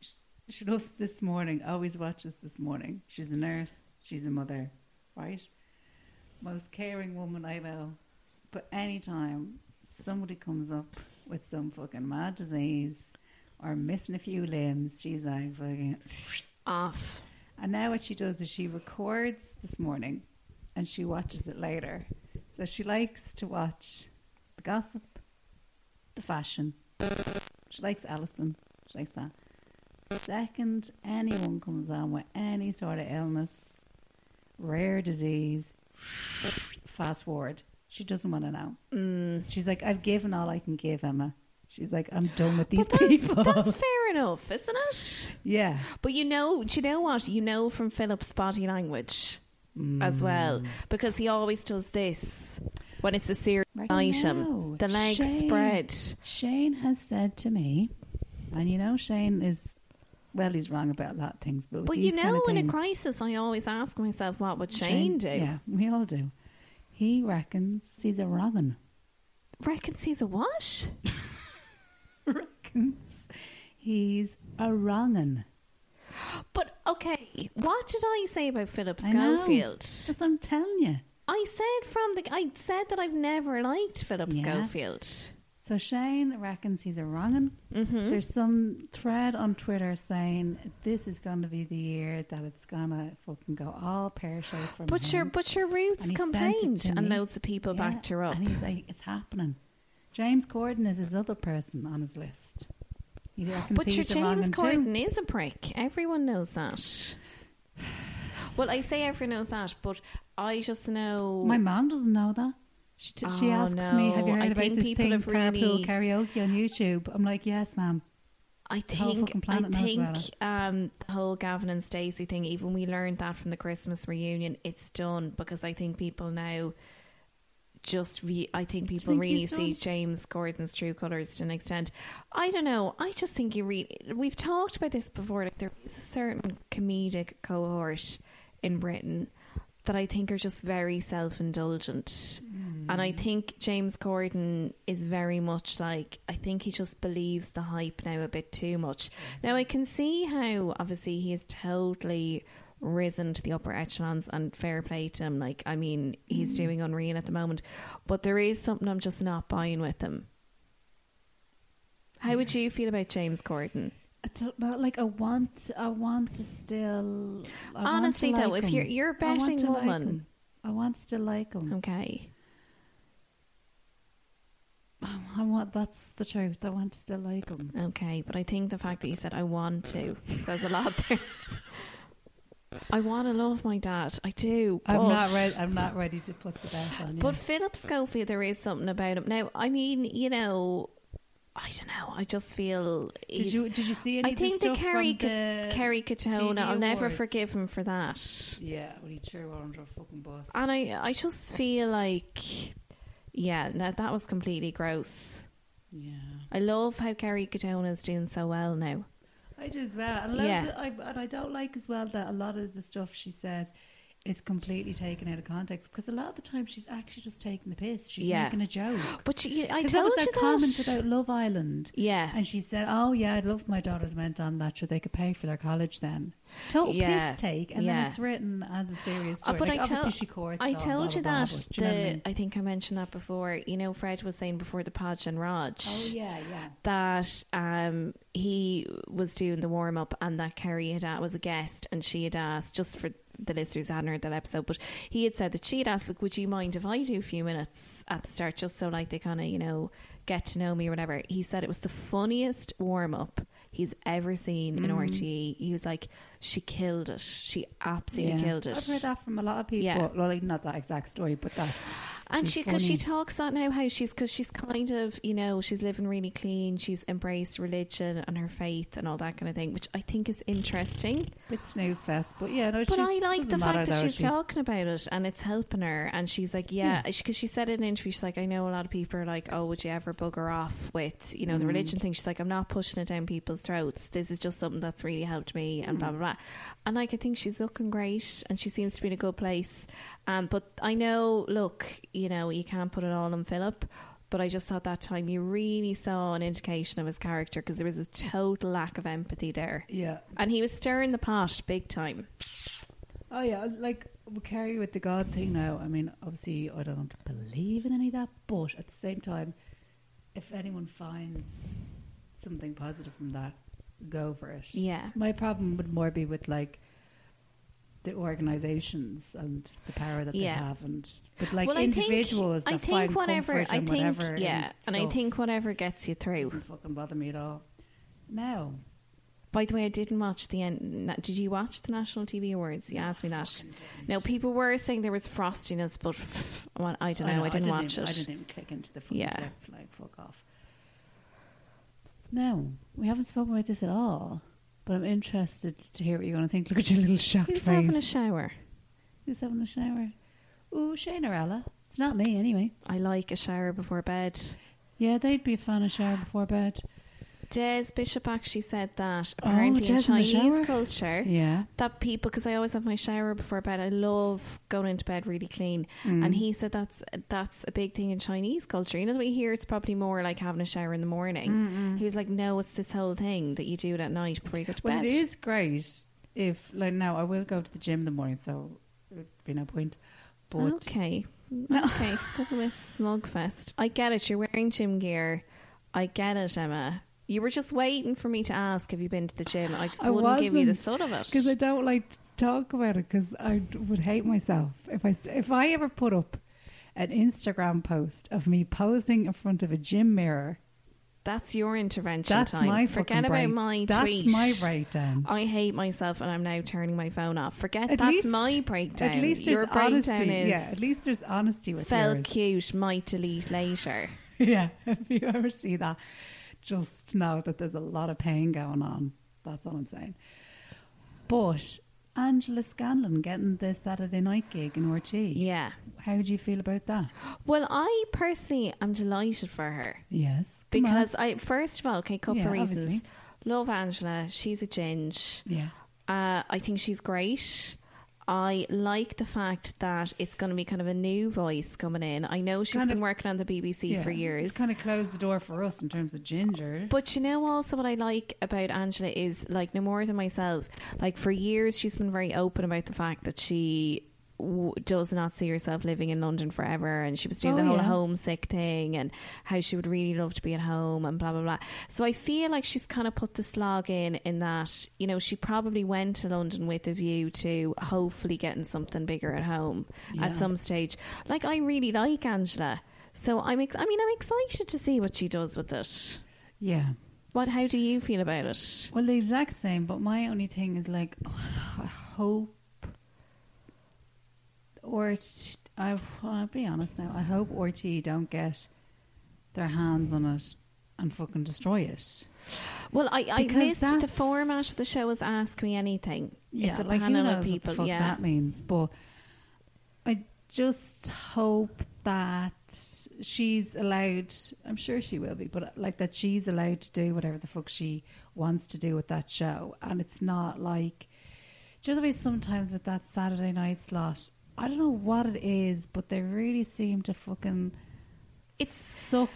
She, she loves this morning. Always watches this morning. She's a nurse. She's a mother, right? Most caring woman I know. But anytime somebody comes up with some fucking mad disease or missing a few limbs, she's like fucking. Off. And now what she does is she records this morning and she watches it later. So she likes to watch the gossip, the fashion. She likes Alison. She likes that. Second, anyone comes on with any sort of illness, rare disease, fast forward. She doesn't want to know. Mm. She's like, I've given all I can give, Emma. She's like, I'm done with these But that's, people. that's fair enough, isn't it? yeah. But you know, do you know what? You know from Philip's body language as well, mm. because he always does this when it's a serious Right item. now, The legs Shane- spread. Shane has said to me, and you know, Shane is, well, he's wrong about a lot of things, but, But you these kind know, of in a crisis, I always ask myself, what would Shane, do? Yeah, we all do. He reckons he's a wrong'un. Reckons he's a what? reckons he's a wrong'un. Okay, what did I say about Philip I know. Schofield? What I'm telling you. I said from the I said that I've never liked Philip Yeah. Schofield. So Shane reckons he's a wrong'un. Mm-hmm. There's some thread on Twitter saying this is going to be the year that it's gonna fucking go all pear shaped from But him. your but your roots And he sent it complained, to and me. loads of people Yeah, backed her up. And he's like, it's happening. James Corden is his other person on his list. But your James. Corden is a prick. Everyone knows that. Well, I say everyone knows that, but I just know. My mom doesn't know that. She, t- she Oh, asks me, "Have you heard I about think this people thing, have carpool really- karaoke on YouTube?" I'm like, "Yes, ma'am." I whole think fucking I planet knows think about um, the whole Gavin and Stacey thing. Even we learned that from the Christmas reunion. It's done because I think people now just re- I think people think really see? James Corden's true colors to an extent. I don't know. I just think you really. We've talked about this before. Like there is a certain comedic cohort in Britain that I think are just very self-indulgent. And Mm. I think James Corden is very much like I think he just believes the hype now a bit too much. Now I can see how obviously he is totally risen to the upper echelons and fair play to him. Like I mean, he's mm. doing unreal at the moment. But there is something I'm just not buying with him. How would you feel about James Corden? I don't know. Like, I want, I want to still. I Honestly, to though, like if him. you're you're a I want betting to like woman, him. I want to still like him. Okay. I want. That's the truth. I want to still like him. Okay, but I think the fact that you said I want to says a lot there. I want to love my dad. I do. I'm not ready. I'm not ready to put the bet on. You. But. Philip Schofield, there is something about him. Now, I mean, you know, I don't know. I just feel. did you did you see any? I think the stuff Kerry, the Kerry Katona, I'll never forgive him for that. Yeah, when he threw her under a fucking bus. And I, I just feel like, yeah, no, that was completely gross. yeah, I love how Kerry Katona is doing so well now. I do as well. And, Yeah. of- I, and I don't like as well that a lot of the stuff she says is completely taken out of context because a lot of the time she's actually just taking the piss. She's Yeah. making a joke. But you, I 'Cause that told was you that comment about Love Island. Yeah. And she said, "Oh yeah, I'd love if my daughters went on that so they could pay for their college then." Total Yeah. piss take, and Yeah. then it's written as a serious Uh, story. but like, I, tell, she courts I told you that. do you know I the, mean? I think I mentioned that before. You know, Fred was saying before the Podge and Rodge. Oh yeah, yeah. that um, he was doing the warm up and that Kerry had was a guest and she had asked just for the listeners hadn't heard that episode, but he had said that she had asked, like, would you mind if I do a few minutes at the start just so like they kind of you know get to know me or whatever? He said it was the funniest warm up he's ever seen Mm. in RTE. He was like, she killed it. She absolutely killed it. I've heard that from a lot of people. Yeah. Well, like, not that exact story, but that. And she, because she talks that now, how she's, because she's kind of, you know, she's living really clean. She's embraced religion and her faith and all that kind of thing, which I think is interesting. bit snooze fest, but yeah, no. But I like the fact that though, she's she- talking about it and it's helping her. And she's like, yeah, because she said in an interview, she's like, I know a lot of people are like, oh, would you ever bugger off with, you know, the Mm. religion thing? She's like, I'm not pushing it down people's throats. This is just something that's really helped me and Mm. blah, blah, blah. And like, I think she's looking great and she seems to be in a good place. Um, but I know, look, you know, you can't put it all on Philip. But I just thought that time you really saw an indication of his character because there was a total lack of empathy there. Yeah. And he was stirring the pot big time. Oh yeah, like we carry with the God thing now. I mean, obviously, I don't believe in any of that, but at the same time, if anyone finds something positive from that, go for it. Yeah. My problem would more be with like the organizations and the power that Yeah. they have, and but like well, I individuals think, that I find think whatever, comfort I and think, whatever. yeah, and I think whatever gets you through. doesn't fucking bother me at all. Now, By the way, I didn't watch the end. Did you watch the National TV Awards? You asked me that. No, people were saying there was frostiness, but I don't know. I, didn't watch even, it. I didn't even click into the Yeah. clip. Like, fuck off. No, we haven't spoken about this at all. But I'm interested to hear what you're going to think. Look at your little shocked Who's face. having a shower? Who's having a shower? Ooh, Shane or Ella. It's not me, anyway. I like a shower before bed. Yeah, they'd be a fan of shower before bed. Des Bishop actually said that Oh, apparently in in Chinese culture, Yeah. that people because I always have my shower before bed. I love going into bed really clean, mm. and he said that's that's a big thing in Chinese culture. You know, way here it's probably more like having a shower in the morning. He was like, no, it's this whole thing that you do it at night before you go to Well, bed. it is great if, like, now I will go to the gym in the morning, so there'd be no point. But okay, okay, little Miss Smugfest. I get it. You're wearing gym gear. I get it, Emma. You were just waiting for me to ask, have you been to the gym? I just I wouldn't give you the son of it. because I don't like to talk about it because I would hate myself if I if I ever put up an Instagram post of me posing in front of a gym mirror. That's your intervention That's time. my Forget fucking about my That's tweet. my breakdown. I hate myself and I'm now turning my phone off. Forget At that's least- my breakdown. At least there's Your breakdown honesty. is yeah, at least there's honesty with felt yours. cute, might delete later. Yeah, if you ever see that, just know that there's a lot of pain going on. That's all I'm saying. But Angela Scanlon getting the Saturday night gig in RTE. Yeah. How do you feel about that? Well, I personally am delighted for her. Yes. Because I first of all, okay, couple Yeah, of reasons. obviously. Love Angela. She's a ginge. Yeah. Uh, I think she's great. I like the fact that it's going to be kind of a new voice coming in. I know she's Kind been of- working on the BBC yeah. for years. It's kind of closed the door for us in terms of ginger. But you know, also what I like about Angela is like no more than myself. Like for years, she's been very open about the fact that she w- does not see herself living in London forever, and she was doing Oh, the whole yeah. homesick thing, and how she would really love to be at home, and blah blah blah. So I feel like she's kind of put the slog in in that you know she probably went to London with a view to hopefully getting something bigger at home at some stage. Like I really like Angela, so I'm ex- I mean I'm excited to see what she does with it. Yeah. What? How do you feel about it? Well, the exact same, but my only thing is like, I hope, or I, I'll be honest now. I hope RTE don't get their hands on it and fucking destroy it. Well, I, I Because missed the format of the show was Ask Me Anything. it's a like, panel of people. What yeah. that means. But I just hope that she's allowed. I'm sure she will be, but like that she's allowed to do whatever the fuck she wants to do with that show, and it's not like. Do you know the way sometimes with that Saturday night slot? I don't know what it is, but they really seem to fucking It's- suck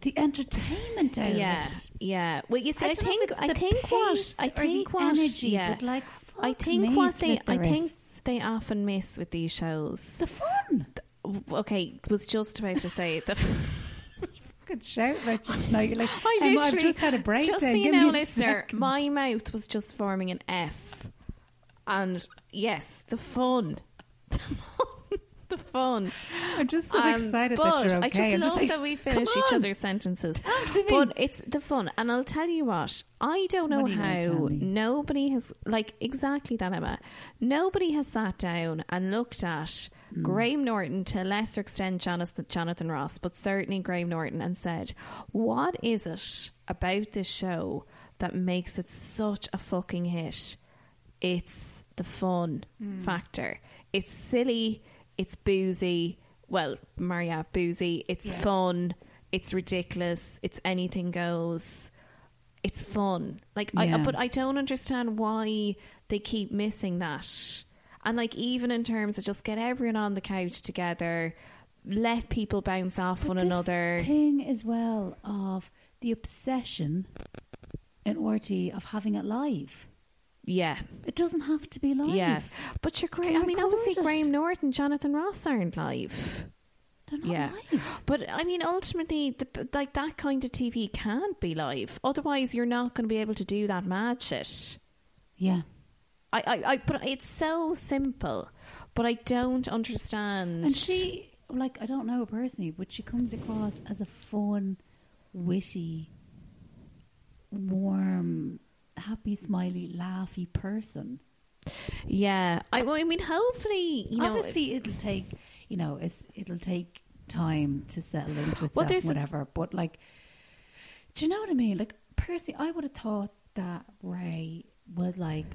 the entertainment out yeah, of it. yeah. Well, you see, I, if think I think what I think what energy, yeah, but, like, I think what they I think they often miss with these shows. The fun. Okay, was just about to say the. Fucking shout about you tonight. You're like, I "Emma, I've literally- just had a breakdown. Just so you Give know, listener, second." my mouth was just forming an F, and yes, the fun, the fun. I'm just so Um, excited that you're okay. I just I'm love like, that we finish each other's sentences. Talk to me. But it's the fun, and I'll tell you what. I don't know What are you gonna tell how nobody has like exactly that Emma. Nobody has sat down and looked at Hmm. Graham Norton to a lesser extent Jonathan Jonathan Ross, but certainly Graham Norton, and said, "What is it about this show that makes it such a fucking hit?" It's the fun Hmm. factor. It's silly. It's boozy. Well, Maria, boozy. It's Yeah. fun. It's ridiculous. It's anything goes. It's fun. Like, I, but I don't understand why they keep missing that. And like, even in terms of just get everyone on the couch together, let people bounce off But one another. thing as well of the obsession in RTE of having it live. Yeah, It doesn't have to be live. yeah. But you're great. I mean, obviously, it. Graham Norton, Jonathan Ross aren't live. They're not Yeah. live. But I mean, ultimately, the, like that kind of TV can't be live. Otherwise, you're not going to be able to do that mad shit. Yeah. I, I, I, but it's so simple. But I don't understand. And she, like, I don't know her personally, but she comes across as a fun, witty, warm, happy, smiley, laughy person. yeah. I, well, I mean, hopefully, you know, Obviously, it'll take, you know, it's it'll take time to settle into itself, Well, whatever. But like, do you know what I mean? Like, personally, I would have thought that Ray was like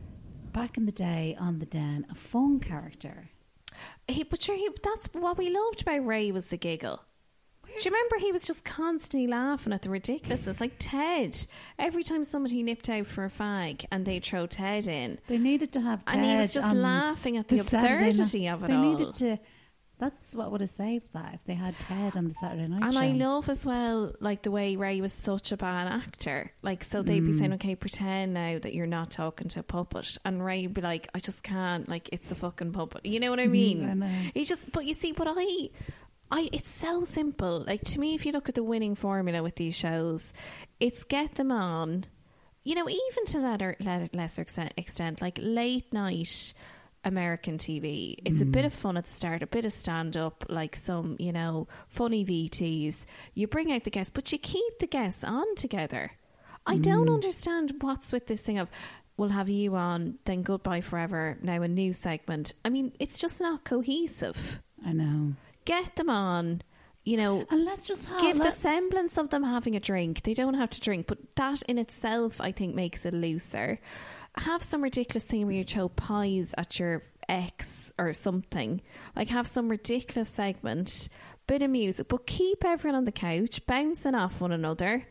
back in the day on the Den, a fun character. he, but sure, he, that's what we loved about Ray was the giggle. Do you remember he was just constantly laughing at the ridiculousness? Like Ted, every time somebody nipped out for a fag and they throw Ted in, They needed to have Ted And he was just laughing at the Saturday absurdity of it they all. needed to. That's what would have saved that if they had Ted on the Saturday night And show. I love as well, like the way Ray was such a bad actor. Like, so they'd be Mm. saying, "Okay, pretend now that you're not talking to a puppet," and Ray would be like, "I just can't. Like, it's a fucking puppet." You know what I mean? Mm, I know. He just, but you see, what I, I, it's so simple. Like to me, if you look at the winning formula with these shows, it's get them on. You know, even to letter, let lesser extent, extent, like late night American TV. It's a mm. bit of fun at the start, a bit of stand up, like some, you know, funny VTs. You bring out the guests, but you keep the guests on together. I don't mm. understand what's with this thing of we'll have you on, then goodbye forever, now a new segment. I mean, it's just not cohesive. I know. Get them on, you know, And let's just have give the semblance of them having a drink. They don't have to drink, but that in itself, I think, makes it looser. Have some ridiculous thing where you throw pies at your ex or something. Like have some ridiculous segment, bit of music, but keep everyone on the couch bouncing off one another.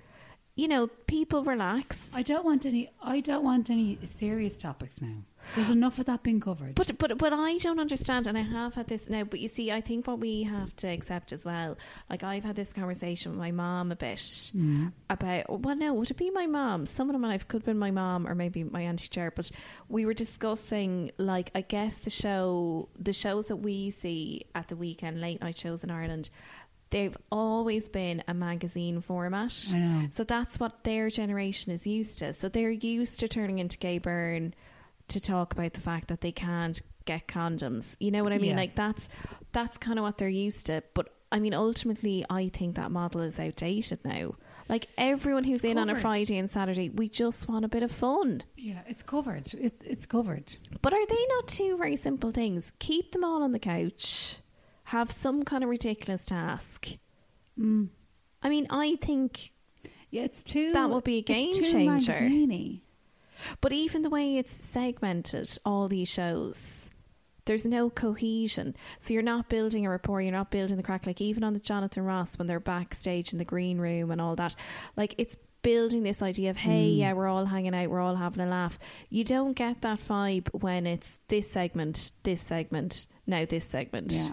You know, people relax. I don't want any. I don't want any serious topics now. There's enough of that being covered. But but but I don't understand, and I have had this now. But you see, I think what we have to accept as well. Like I've had this conversation with my mom a bit Mm. about. Well, no, would it be my mom? Someone in my life could have been my mom or maybe my auntie chair. But we were discussing, like, I guess the show, the shows that we see at the weekend, late night shows in Ireland. They've always been a magazine format. I know. So that's what their generation is used to. So they're used to turning into Gay Byrne to talk about the fact that they can't get condoms. You know what I mean? Yeah. Like that's that's kind of what they're used to. But I mean, ultimately, I think that model is outdated now. Like everyone who's in on a Friday and Saturday, we just want a bit of fun. yeah, it's covered. It, it's covered. But are they not two very simple things? Keep them all on the couch, have some kind of ridiculous task. Mm. I mean, I think Yeah, it's too. That would be a it's game changer. magazine-y. But even the way it's segmented, all these shows, there's no cohesion. So you're not building a rapport, you're not building the crack. Like even on the Jonathan Ross when they're backstage in the green room and all that, like it's building this idea of hey, Mm. yeah, we're all hanging out, we're all having a laugh. You don't get that vibe when it's this segment, this segment, now this segment. Yeah.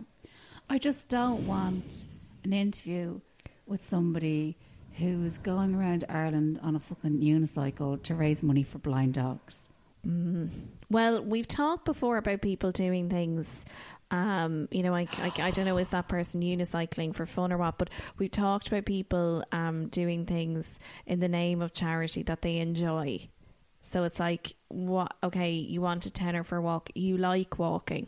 I just don't want an interview with somebody who's going around Ireland on a fucking unicycle to raise money for blind dogs. Well, we've talked before about people doing things. Um, you know, I, I, I don't know, is that person unicycling for fun or what? But we've talked about people um, doing things in the name of charity that they enjoy. So it's like, what? Okay, you want a tenner for a walk. You like walking.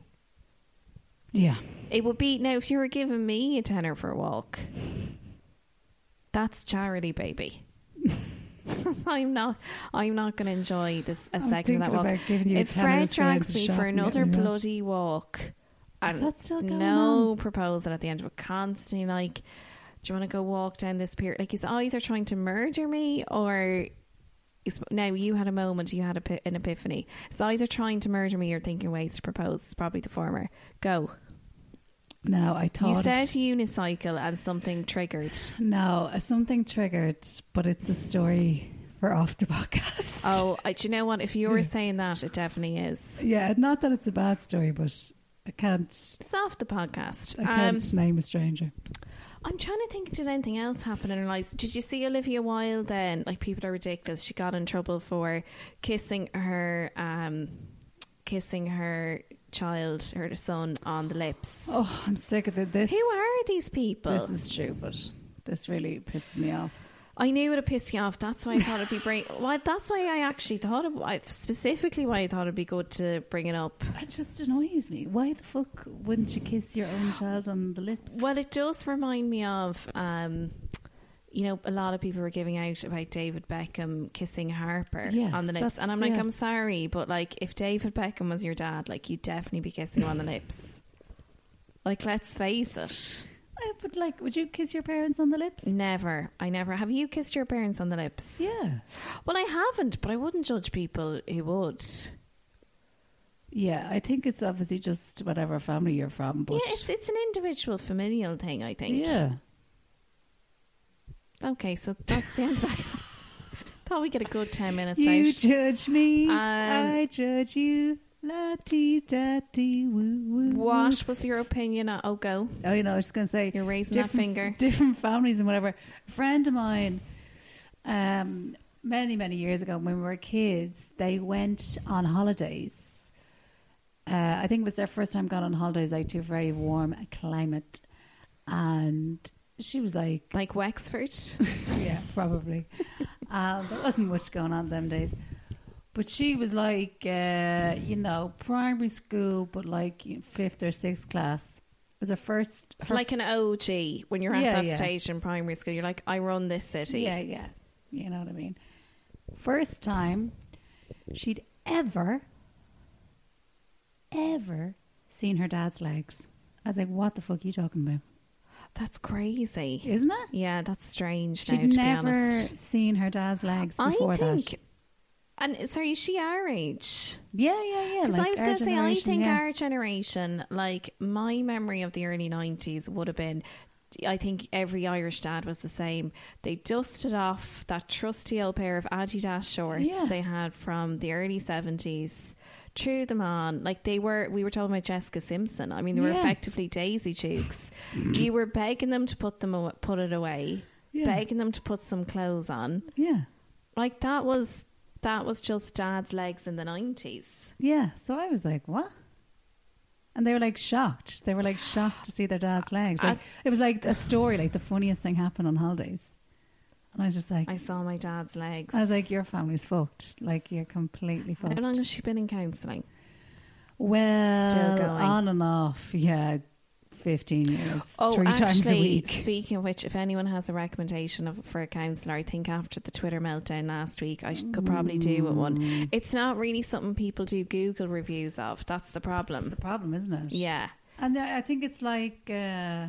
Yeah. It would be now if you were giving me a tenner for a walk. That's charity, baby. I'm not. I'm not going to enjoy this a I'm second of that walk. about giving you a If Fred drags me for another bloody walk, Is and that still going no on? proposal at the end of it, constantly like, do you want to go walk down this pier? Like he's either trying to murder me or. Now you had a moment, you had a, an epiphany. It's either trying to murder me or thinking ways to propose. It's probably the former. Go. No, I thought. You said unicycle and something triggered. no, uh, something triggered, but it's a story for off the podcast. Oh, I, do you know what? If you were saying that, it definitely is. Yeah, not that it's a bad story, but I can't. It's off the podcast. I Um, can't name a stranger. I'm trying to think. Did anything else happen in her life? Did you see Olivia Wilde? Then, like, people are ridiculous. She got in trouble for kissing her, um, kissing her child, her son, on the lips. Oh, I'm sick of. This. Who are these people? This is stupid. This really pisses me off. I knew it would piss you off. That's why I thought it'd be great. Well, that's why I actually thought it. I- Specifically, why I thought it'd be good to bring it up. It just annoys me. Why the fuck wouldn't you kiss your own child on the lips? Well, it does remind me of, um, you know, a lot of people were giving out about David Beckham kissing Harper Yeah, on the lips, and I'm like, yeah. I'm sorry, but like, if David Beckham was your dad, like, you'd definitely be kissing him on the lips. Like, let's face it, I would like. Would you kiss your parents on the lips? never. I never. Have you kissed your parents on the lips? Yeah. Well, I haven't, but I wouldn't judge people who would. Yeah, I think it's obviously just whatever family you're from, but yeah, it's it's an individual familial thing. I think. yeah. Okay, so that's the end of that. Thought we get a good ten minutes You out. judge me, Um, I judge you. La ti da ti woo woo. What was your opinion? On, oh, go. Oh, you know, I was just gonna say You're raising that different- finger. Different families and whatever. A friend of mine, um, many many years ago when we were kids, they went on holidays. Uh, I think it was their first time gone on holidays out to a very warm climate, and she was like, Like Wexford. yeah, probably. um, there wasn't much going on them days. But she was like, uh, you know, primary school, but like fifth or sixth class. It was her first. It's her like an OG when you're at Yeah, that yeah. stage in primary school. You're like, I run this city. Yeah, yeah. You know what I mean? First time she'd ever, ever seen her dad's legs. I was like, what the fuck are you talking about? That's crazy. Isn't it? Yeah, that's strange now, She'd to never be honest. seen her dad's legs I before think. that. And sorry, is she our age? Yeah, yeah, yeah. Because like I was going to say, I think yeah. our generation, like my memory of the early 90s would have been, I think every Irish dad was the same. They dusted off that trusty old pair of Adidas shorts Yeah. they had from the early 70s, Cheer them on. Like they were, we were talking about Jessica Simpson. I mean, they were Yeah. effectively Daisy Dukes. you were begging them to put them, aw- put it away, Yeah. begging them to put some clothes on. Yeah. Like that was that was just Dad's legs in the nineties. Yeah. So I was like, what? And they were like shocked. They were like shocked to see their dad's legs. Like, it was like a story, like the funniest thing happened on holidays. And I was just like, I saw my dad's legs. I was like, your family's fucked. Like you're completely fucked. how long has she been in counselling? Well, Still going. on and off. Yeah, fifteen years, Oh, three actually, times a week. speaking of which, if anyone has a recommendation of, for a counsellor, I think after the Twitter meltdown last week, I could probably do with Mm. one. It's not really something people do Google reviews of. That's the That's problem. the problem, isn't it? Yeah. And I I think it's like uh,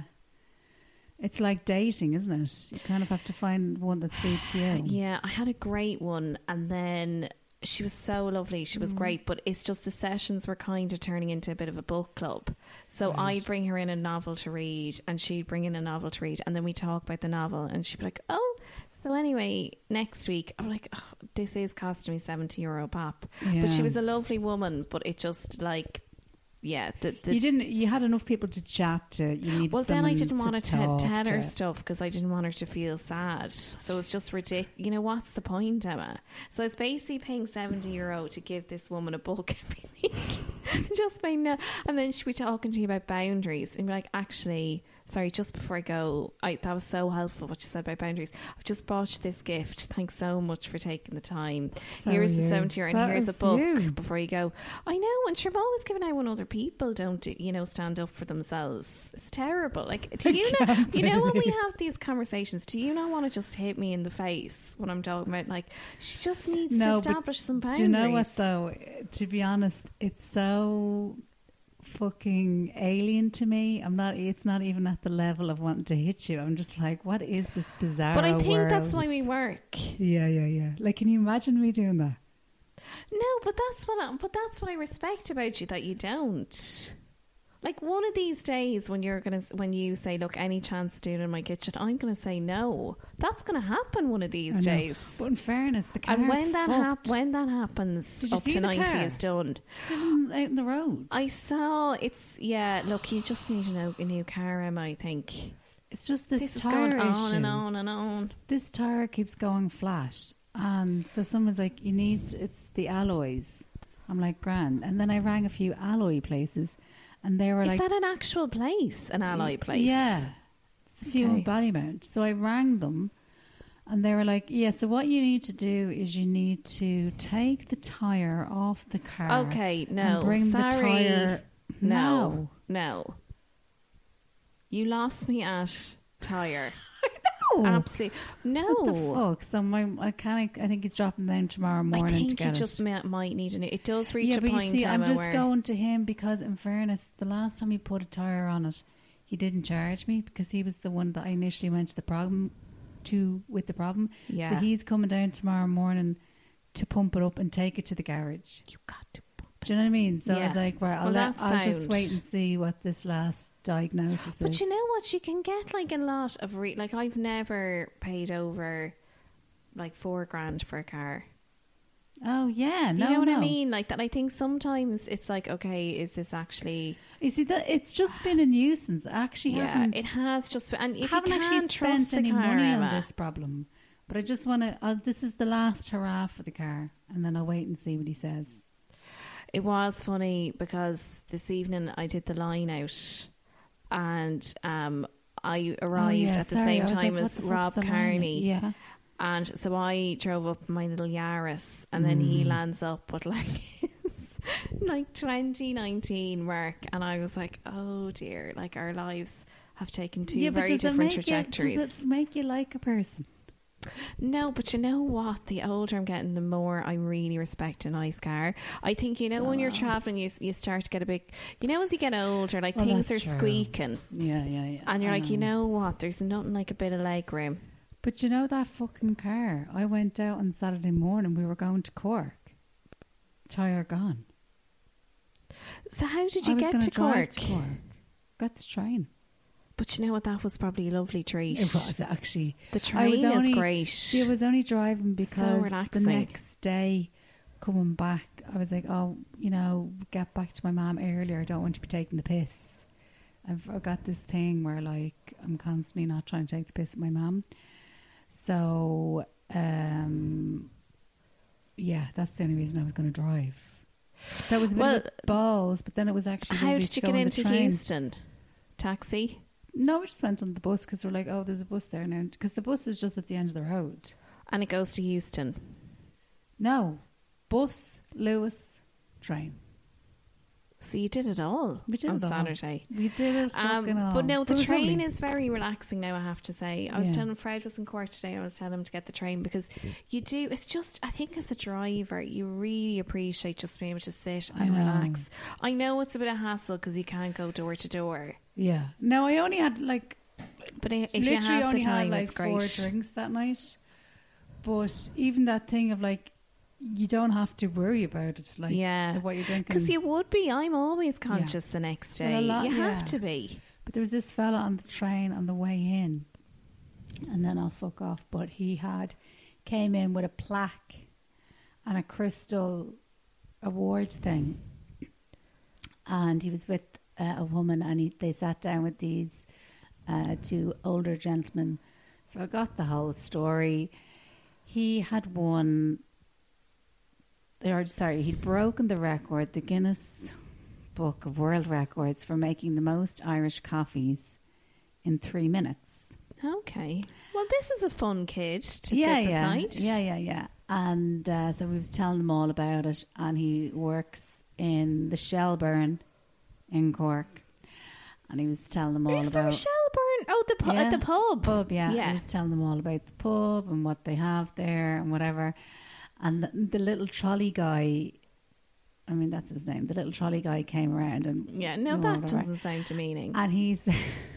it's like dating, isn't it? You kind of have to find one that suits you. Yeah, I had a great one, and then she was so lovely. She was Mm. great, but it's just the sessions were kind of turning into a bit of a book club. So Right. I'd bring her in a novel to read, and she'd bring in a novel to read, and then we talk about the novel, and she'd be like, "Oh." So anyway, next week I'm like, oh, this is costing me seventy euro pop, but she was a lovely woman. But it just like, yeah, the, the you didn't. You had enough people to chat to. You well, then I didn't want to tell her stuff because I didn't want her to feel sad. So it's just ridiculous. You know, what's the point, Emma? So I was basically paying 70 euro to give this woman a book every week. just by no. And then she'd be talking to you about boundaries and be like, actually, sorry, just before I go, I, that was so helpful what you said about boundaries. I've just bought you this gift. Thanks so much for taking the time. So here's the you. 70 euro and That here's a book you. before you go. I know, and sure, I've always given out when other people don't, do- you know, stand up for themselves. It's terrible. Like, do you know, you know, when we have these conversations, do you not want to just hit me in the face when I'm talking about, like, she just needs to establish some boundaries? Do you know what though? To be honest, it's so fucking alien to me. I'm not. It's not even at the level of wanting to hit you. I'm just like, what is this bizarre? But I think world? that's why we work. Yeah, yeah, yeah. Like, can you imagine me doing that? No, but that's what. I, but that's what I respect about you that you don't. Like one of these days, when you're gonna, when you say, "Look, any chance to do it in my kitchen," I'm gonna say no. That's gonna happen one of these days. But in fairness, the car's And when that fucked. hap- when that happens, up to ninety car? is done. Still in- out in the road. I saw it's yeah. Look, you just need a new, a new car, Emma. I think It's just this, this is tire going on issue. and on and on. This tire keeps going flat, and so someone's like, "You need it's the alloys." I'm like, "Grand," and then I rang a few alloy places, and they were Is like, that an actual place, an alloy place? Yeah, it's a few Okay. in Ballymount. So I rang them, and they were like, "Yeah, so what you need to do is you need to take the tire off the car. Okay, no, bring sorry. the tire. No, no. You lost me at tire. Absolutely no. What the fuck? So my mechanic, I think he's dropping down tomorrow I morning to think you get just might need a new. It does reach yeah, a but point, you see, Emma, I'm just going to him because, in fairness, the last time he put a tire on it, he didn't charge me because he was the one that I initially went to the problem to with the problem. Yeah. So he's coming down tomorrow morning to pump it up and take it to the garage. you got to. Do you know what I mean? So I was like, right, I'll, Well, let, I'll just wait and see what this last diagnosis But is. you know what? You can get like a lot of re- like I've never paid over like four grand for a car. oh yeah, You know what I mean? Like that. I think sometimes it's like, okay, is this actually? You see that it's just been a nuisance. I Actually, Yeah, it has just. been- And if haven't you actually spent any car, money Emma, on this problem. But I just want to. Uh, this is the last hurrah for the car, and then I'll wait and see what he says. It was funny because this evening I did the line out, and um, I arrived Oh, yeah, at the sorry, same time like, as Rob? Kearney. Yeah. And so I drove up my little Yaris, and then he Mm. lands up with like his like 2019 mark, and I was like, oh dear, like our lives have taken two yeah, very it different you- trajectories. does it make you like a person? No, but you know what? The older I'm getting, the more I really respect a nice car. I think you know when you're traveling, you you start to get a bit. You know, as you get older, like Well, things are true. squeaking, Yeah, yeah, yeah. and you're I like, you know what? There's nothing like a bit of leg room. But you know that fucking car? I went out on Saturday morning. We were going to Cork. Tire gone. So how did you was get to Cork? to Cork. Got the train. But you know what? That was probably a lovely treat. It was actually. The train is great. See, I was only driving because the next day coming back, I was like, oh, you know, get back to my mom earlier. I don't want to be taking the piss. I've I got this thing where like I'm constantly not trying to take the piss at my mom. So, um, yeah, that's the only reason I was going to drive. So it was a bit Well, balls, but then it was actually How did you get into. Heuston? Taxi? No, we just went on the bus because we're like, oh, there's a bus there now. Because the bus is just at the end of the road. And it goes to Heuston. No, bus, Luas, train. So you did it all We did on it all. Saturday. We did it Um, all. but no, the was train is very relaxing now. I have to say. I was Yeah. telling Fred was in court today. and I was telling him to get the train because you do. It's just. I think as a driver, you really appreciate just being able to sit and know. relax. I know it's a bit of hassle because you can't go door to door. Yeah. No, I only had like But i- if literally you have only the time, had like it's great. four drinks that night. But even that thing of like, you don't have to worry about it. Like, yeah, what you're drinking. Because you would be. I'm always conscious the next Well, day. a lot- you have yeah. to be. But there was this fella on the train on the way in, and then I'll fuck off. But he had came in with a plaque and a crystal award thing, and he was with uh, a woman, and he, they sat down with these uh, two older gentlemen. So I got the whole story. He had won. Or sorry, he'd broken the record, the Guinness Book of World Records for making the most Irish coffees in three minutes. Okay. Well, this is a fun kid to yeah, sit yeah, beside. yeah, yeah, yeah. And uh, so we was telling them all about it, and he works in the Shelburne in Cork, and he was telling them all Is about Shelburne? Oh, the pu- Yeah, at the pub. pub. Yeah, Yeah. he was telling them all about the pub and what they have there and whatever. And the, the little trolley guy, I mean that's his name. The little trolley guy came around and Yeah, no, that doesn't sound demeaning. And he's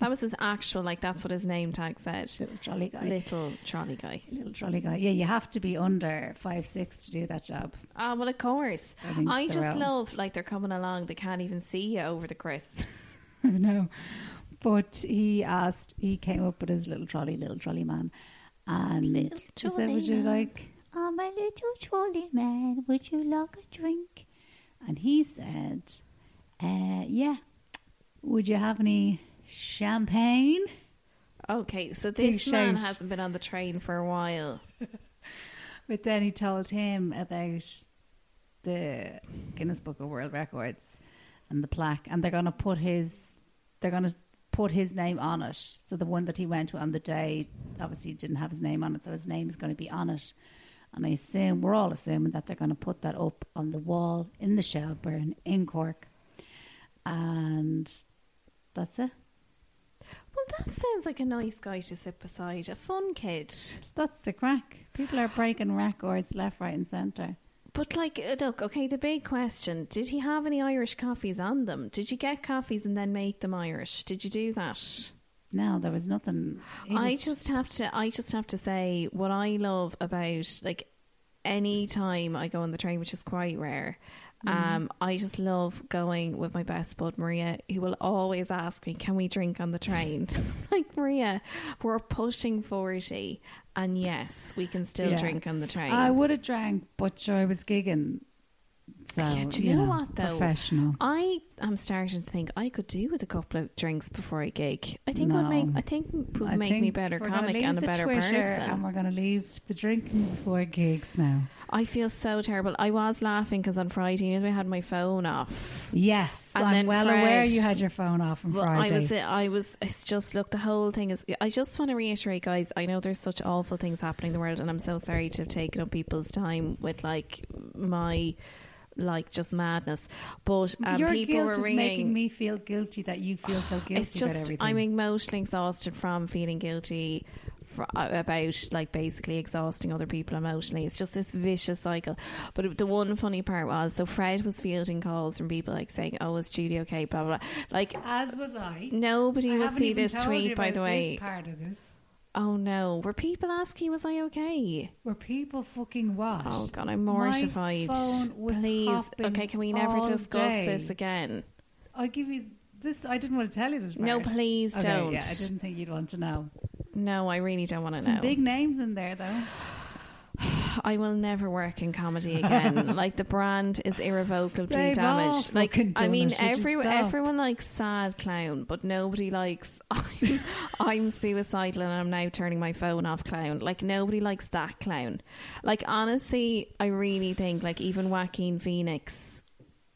That was his actual, like, that's what his name tag said. little trolley guy. Little trolley guy. Little trolley guy. Yeah, you have to be under five six to do that job. Ah, well, of course. I I just their own. love, like, they're coming along, they can't even see you over the crisps. I know. But he asked, he came up with his little trolley, little trolley man. And he said, Would you like, oh, my little trolley man, would you like a drink? And he said, uh, Yeah. Would you have any champagne? Okay, so Big this man shout. hasn't been on the train for a while. But then he told him about the Guinness Book of World Records and the plaque, and they're going to put his, they're going to put his name on it. So the one that he went to on the day, obviously didn't have his name on it, so his name is going to be on it. And I assume we're all assuming that they're going to put that up on the wall in the Shelburne in Cork, and that's it. Well, that sounds like a nice guy to sit beside. A fun kid. That's the crack. People are breaking records left, right, and centre. But, like, uh, look, okay, the big question did he have any Irish coffees on them? Did you get coffees and then make them Irish? Did you do that? No, there was nothing. he I just have to I just have to say what I love about like any time I go on the train, which is quite rare. Um, I just love going with my best bud Maria, who will always ask me, "Can we drink on the train?" like Maria, we're pushing forty, and yes, we can still Yeah. drink on the train. I would have drank, but sure, I was gigging. So, Yeah, do you know know, what, though? Professional. I am starting to think I could do with a couple of drinks before I gig. I think it would make I think it would I make me better comic and a better Twitter person. And we're going to leave the drinking before gigs now. I feel so terrible. I was laughing because on Friday I had my phone off. Yes, And I'm then well Fred- aware you had your phone off on Well, Friday. I was, I was. It's just look. The whole thing is. I just want to reiterate, guys. I know there's such awful things happening in the world, and I'm so sorry to have taken up people's time with like my, like just madness. But um, Your people guilt were is making me feel guilty that you feel so guilty it's just about everything. I'm emotionally exhausted from feeling guilty fr about like basically exhausting other people emotionally. It's just this vicious cycle. But it- the one funny part was so Fred was fielding calls from people like saying, "Oh, is Judy okay?" Blah blah. blah. Like As was I. nobody I will see this tweet. By the way, part of this. Oh no, were people asking, "Was I okay?" Were people fucking what? Oh god, I'm My mortified. phone was Please, okay, can we never discuss day. this again? I'll give you this. I didn't want to tell you this. No, please Okay, don't. Yeah, I didn't think you'd want to know. No, I really don't want to Some know. big names in there, though. I will never work in comedy again. like the brand is irrevocably all damaged. Like fucking I mean, it. Every, everyone likes sad clown, but nobody likes I'm, I'm suicidal and I'm now turning my phone off clown. Like nobody likes that clown. Like honestly, I really think like even Joaquin Phoenix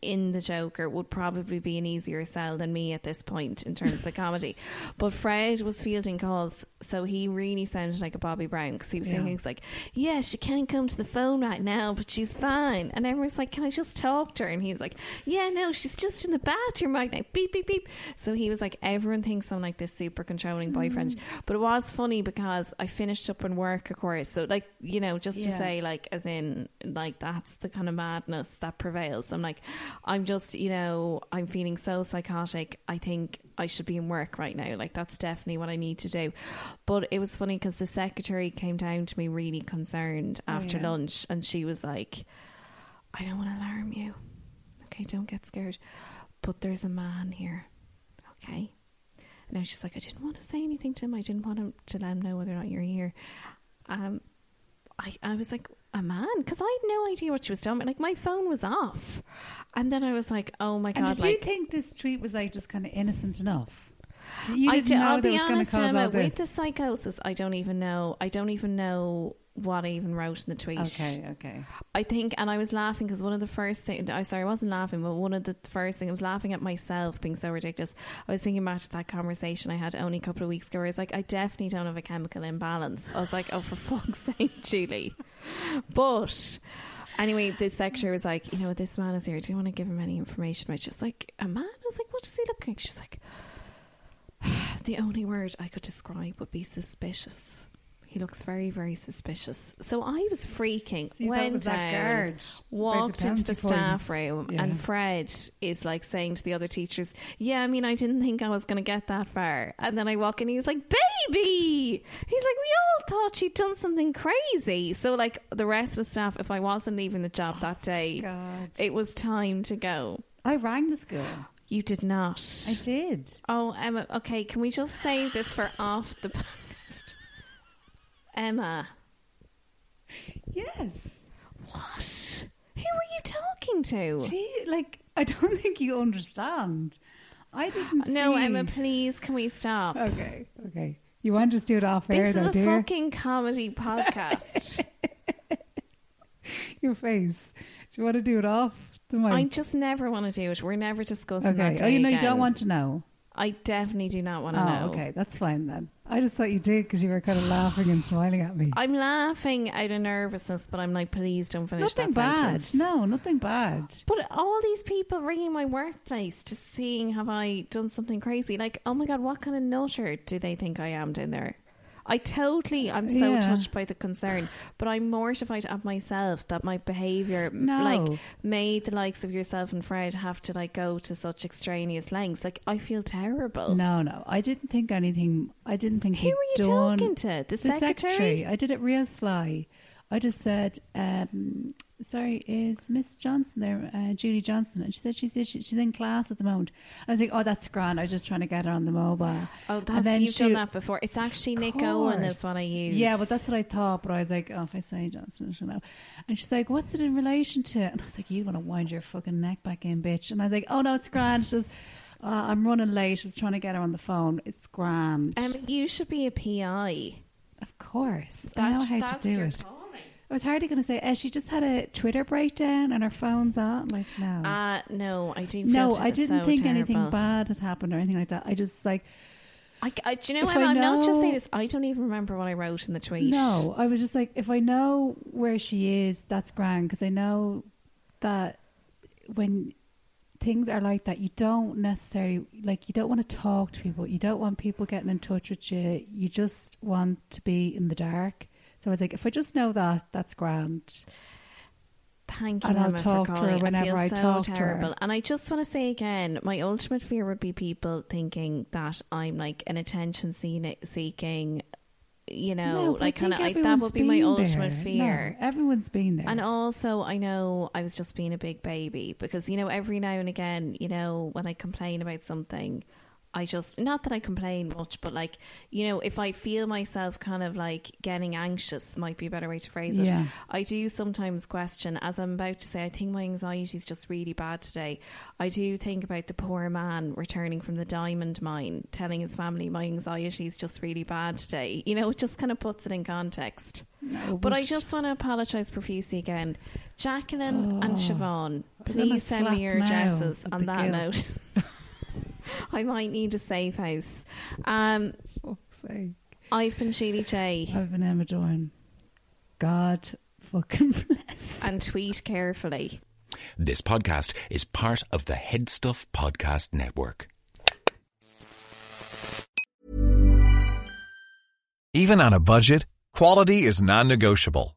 in the Joker would probably be an easier sell than me at this point in terms of the comedy. But Fred was fielding calls, so he really sounded like a Bobby Brown because he was saying Yeah. things like, "Yeah, she can't come to the phone right now, but she's fine." And everyone's like, "Can I just talk to her?" And he's like, "Yeah, no, she's just in the bathroom right now." Beep beep beep. So he was like, "Everyone thinks I'm like this super controlling boyfriend," mm. but it was funny because I finished up in work, of course. So like, you know, just to say like, as in like that's the kind of madness that prevails. I'm like, I'm just, you know, I'm feeling so psychotic. I think I should be in work right now. Like that's definitely what I need to do. But it was funny because the secretary came down to me really concerned after yeah. lunch, and she was like, "I don't want to alarm you. Okay, don't get scared. But there's a man here. Okay." And I was just like, I didn't want to say anything to him. I didn't want him to let him know whether or not you're here. Um, I, I was like, a man? Because I had no idea what she was doing. Like, my phone was off. And then I was like, oh my And God. did like, you think this tweet was like just kind of innocent enough? You I know I'll be was going to honest, Emma, with the psychosis, I don't even know. I don't even know what I even wrote in the tweet. Okay, okay. I think, and I was laughing because one of the first things, I sorry, I wasn't laughing, but one of the first things, I was laughing at myself being so ridiculous. I was thinking back to that conversation I had only a couple of weeks ago where I was like, I definitely don't have a chemical imbalance. I was like, oh, for fuck's sake, Julie. But anyway, the secretary was like, you know, this man is here. Do you want to give him any information? I was just like, a man? I was like, what does he look like? She's like, the only word I could describe would be suspicious. He looks very, very suspicious. So I was freaking. So you thought it went was that down, by the walked into the staff room, Yeah. and Fred is like saying to the other teachers, "Yeah, I mean, I didn't think I was going to get that far." And then I walk in, he's like, "Baby!" He's like, "We all thought she'd done something crazy." So like the rest of the staff, if I wasn't leaving the job that day, God. it was time to go. I rang the school. You did not. I did. Oh, Emma. Okay, can we just save this for off the? Emma, Yes. what? Who were you talking to? Gee, like, I don't think you understand. I didn't No, see- Emma, please, can we stop? Okay, okay. You want to just do it off air, This is a dear? fucking comedy podcast. Your face. Do you want to do it off the mic? I just never want to do it. We're never discussing okay. that. Oh, you know, you don't want to know. I definitely do not want to Oh, know. okay. That's fine then. I just thought you did because you were kind of laughing and smiling at me. I'm laughing out of nervousness, but I'm like, please don't finish nothing that bad. sentence. No, nothing bad. But all these people ringing my workplace to seeing have I done something crazy? Like, oh my god, what kind of nutter do they think I am down there? I totally, I'm so Yeah. touched by the concern, but I'm mortified at myself that my behaviour, No. like, made the likes of yourself and Fred have to like go to such extraneous lengths. Like, I feel terrible. No, no. I didn't think anything. I didn't think Who were you done- talking to? The, The secretary? I did it real sly. I just said, um, "Sorry, is Miss Johnson there, uh, Julie Johnson?" And she said she's she's in class at the moment. I was like, "Oh, that's grand. I was just trying to get her on the mobile." Oh, And that's then you've she- done that before. It's actually Nick Owen is what I use. Yeah, but that's what I thought. But I was like, oh, if I say Johnson, she'll know. And she's like, what's it in relation to? And I was like, you want to wind your fucking neck back in, bitch. And I was like, oh no, it's grand. She says, uh, I'm running late. I was trying to get her on the phone. It's grand. Um, you should be a PI. of course, I know how that's to do it. I was hardly going to say, uh, she just had a Twitter breakdown and her phone's on. Like, no. Uh, no, I do. no, I didn't so think anything bad had happened or anything like that. I just like, I, I, do you know? I I'm not just saying this. I don't even remember what I wrote in the tweet. No, I was just like, if I know where she is, that's grand because I know that when things are like that, you don't necessarily like you don't want to talk to people. You don't want people getting in touch with you. You just want to be in the dark. So I was like, if I just know that, that's grand. Thank you, And I'll talk for to her whenever I I so talk to her. And I just want to say again, my ultimate fear would be people thinking that I'm like an attention seeking. You know, No, like kind of like that would be my ultimate there. fear. No, everyone's been there. And also, I know I was just being a big baby because, you know, every now and again, you know, when I complain about something, I just not that I complain much, but like you know, if I feel myself kind of like getting anxious, might be a better way to phrase it. Yeah. I do sometimes question, as I'm about to say, I think my anxiety is just really bad today. I do think about the poor man returning from the diamond mine, telling his family my anxiety is just really bad today. You know, it just kind of puts it in context. but I just want to apologise profusely again. Jacqueline and Siobhan, please send me your now addresses on that guilt. note. I might need a safe house. Um, Fuck's sake. I've been Julie Jay I've been Emma Doran. God fucking bless. and tweet carefully. This podcast is part of the HeadStuff Podcast Network. Even on a budget, quality is non-negotiable.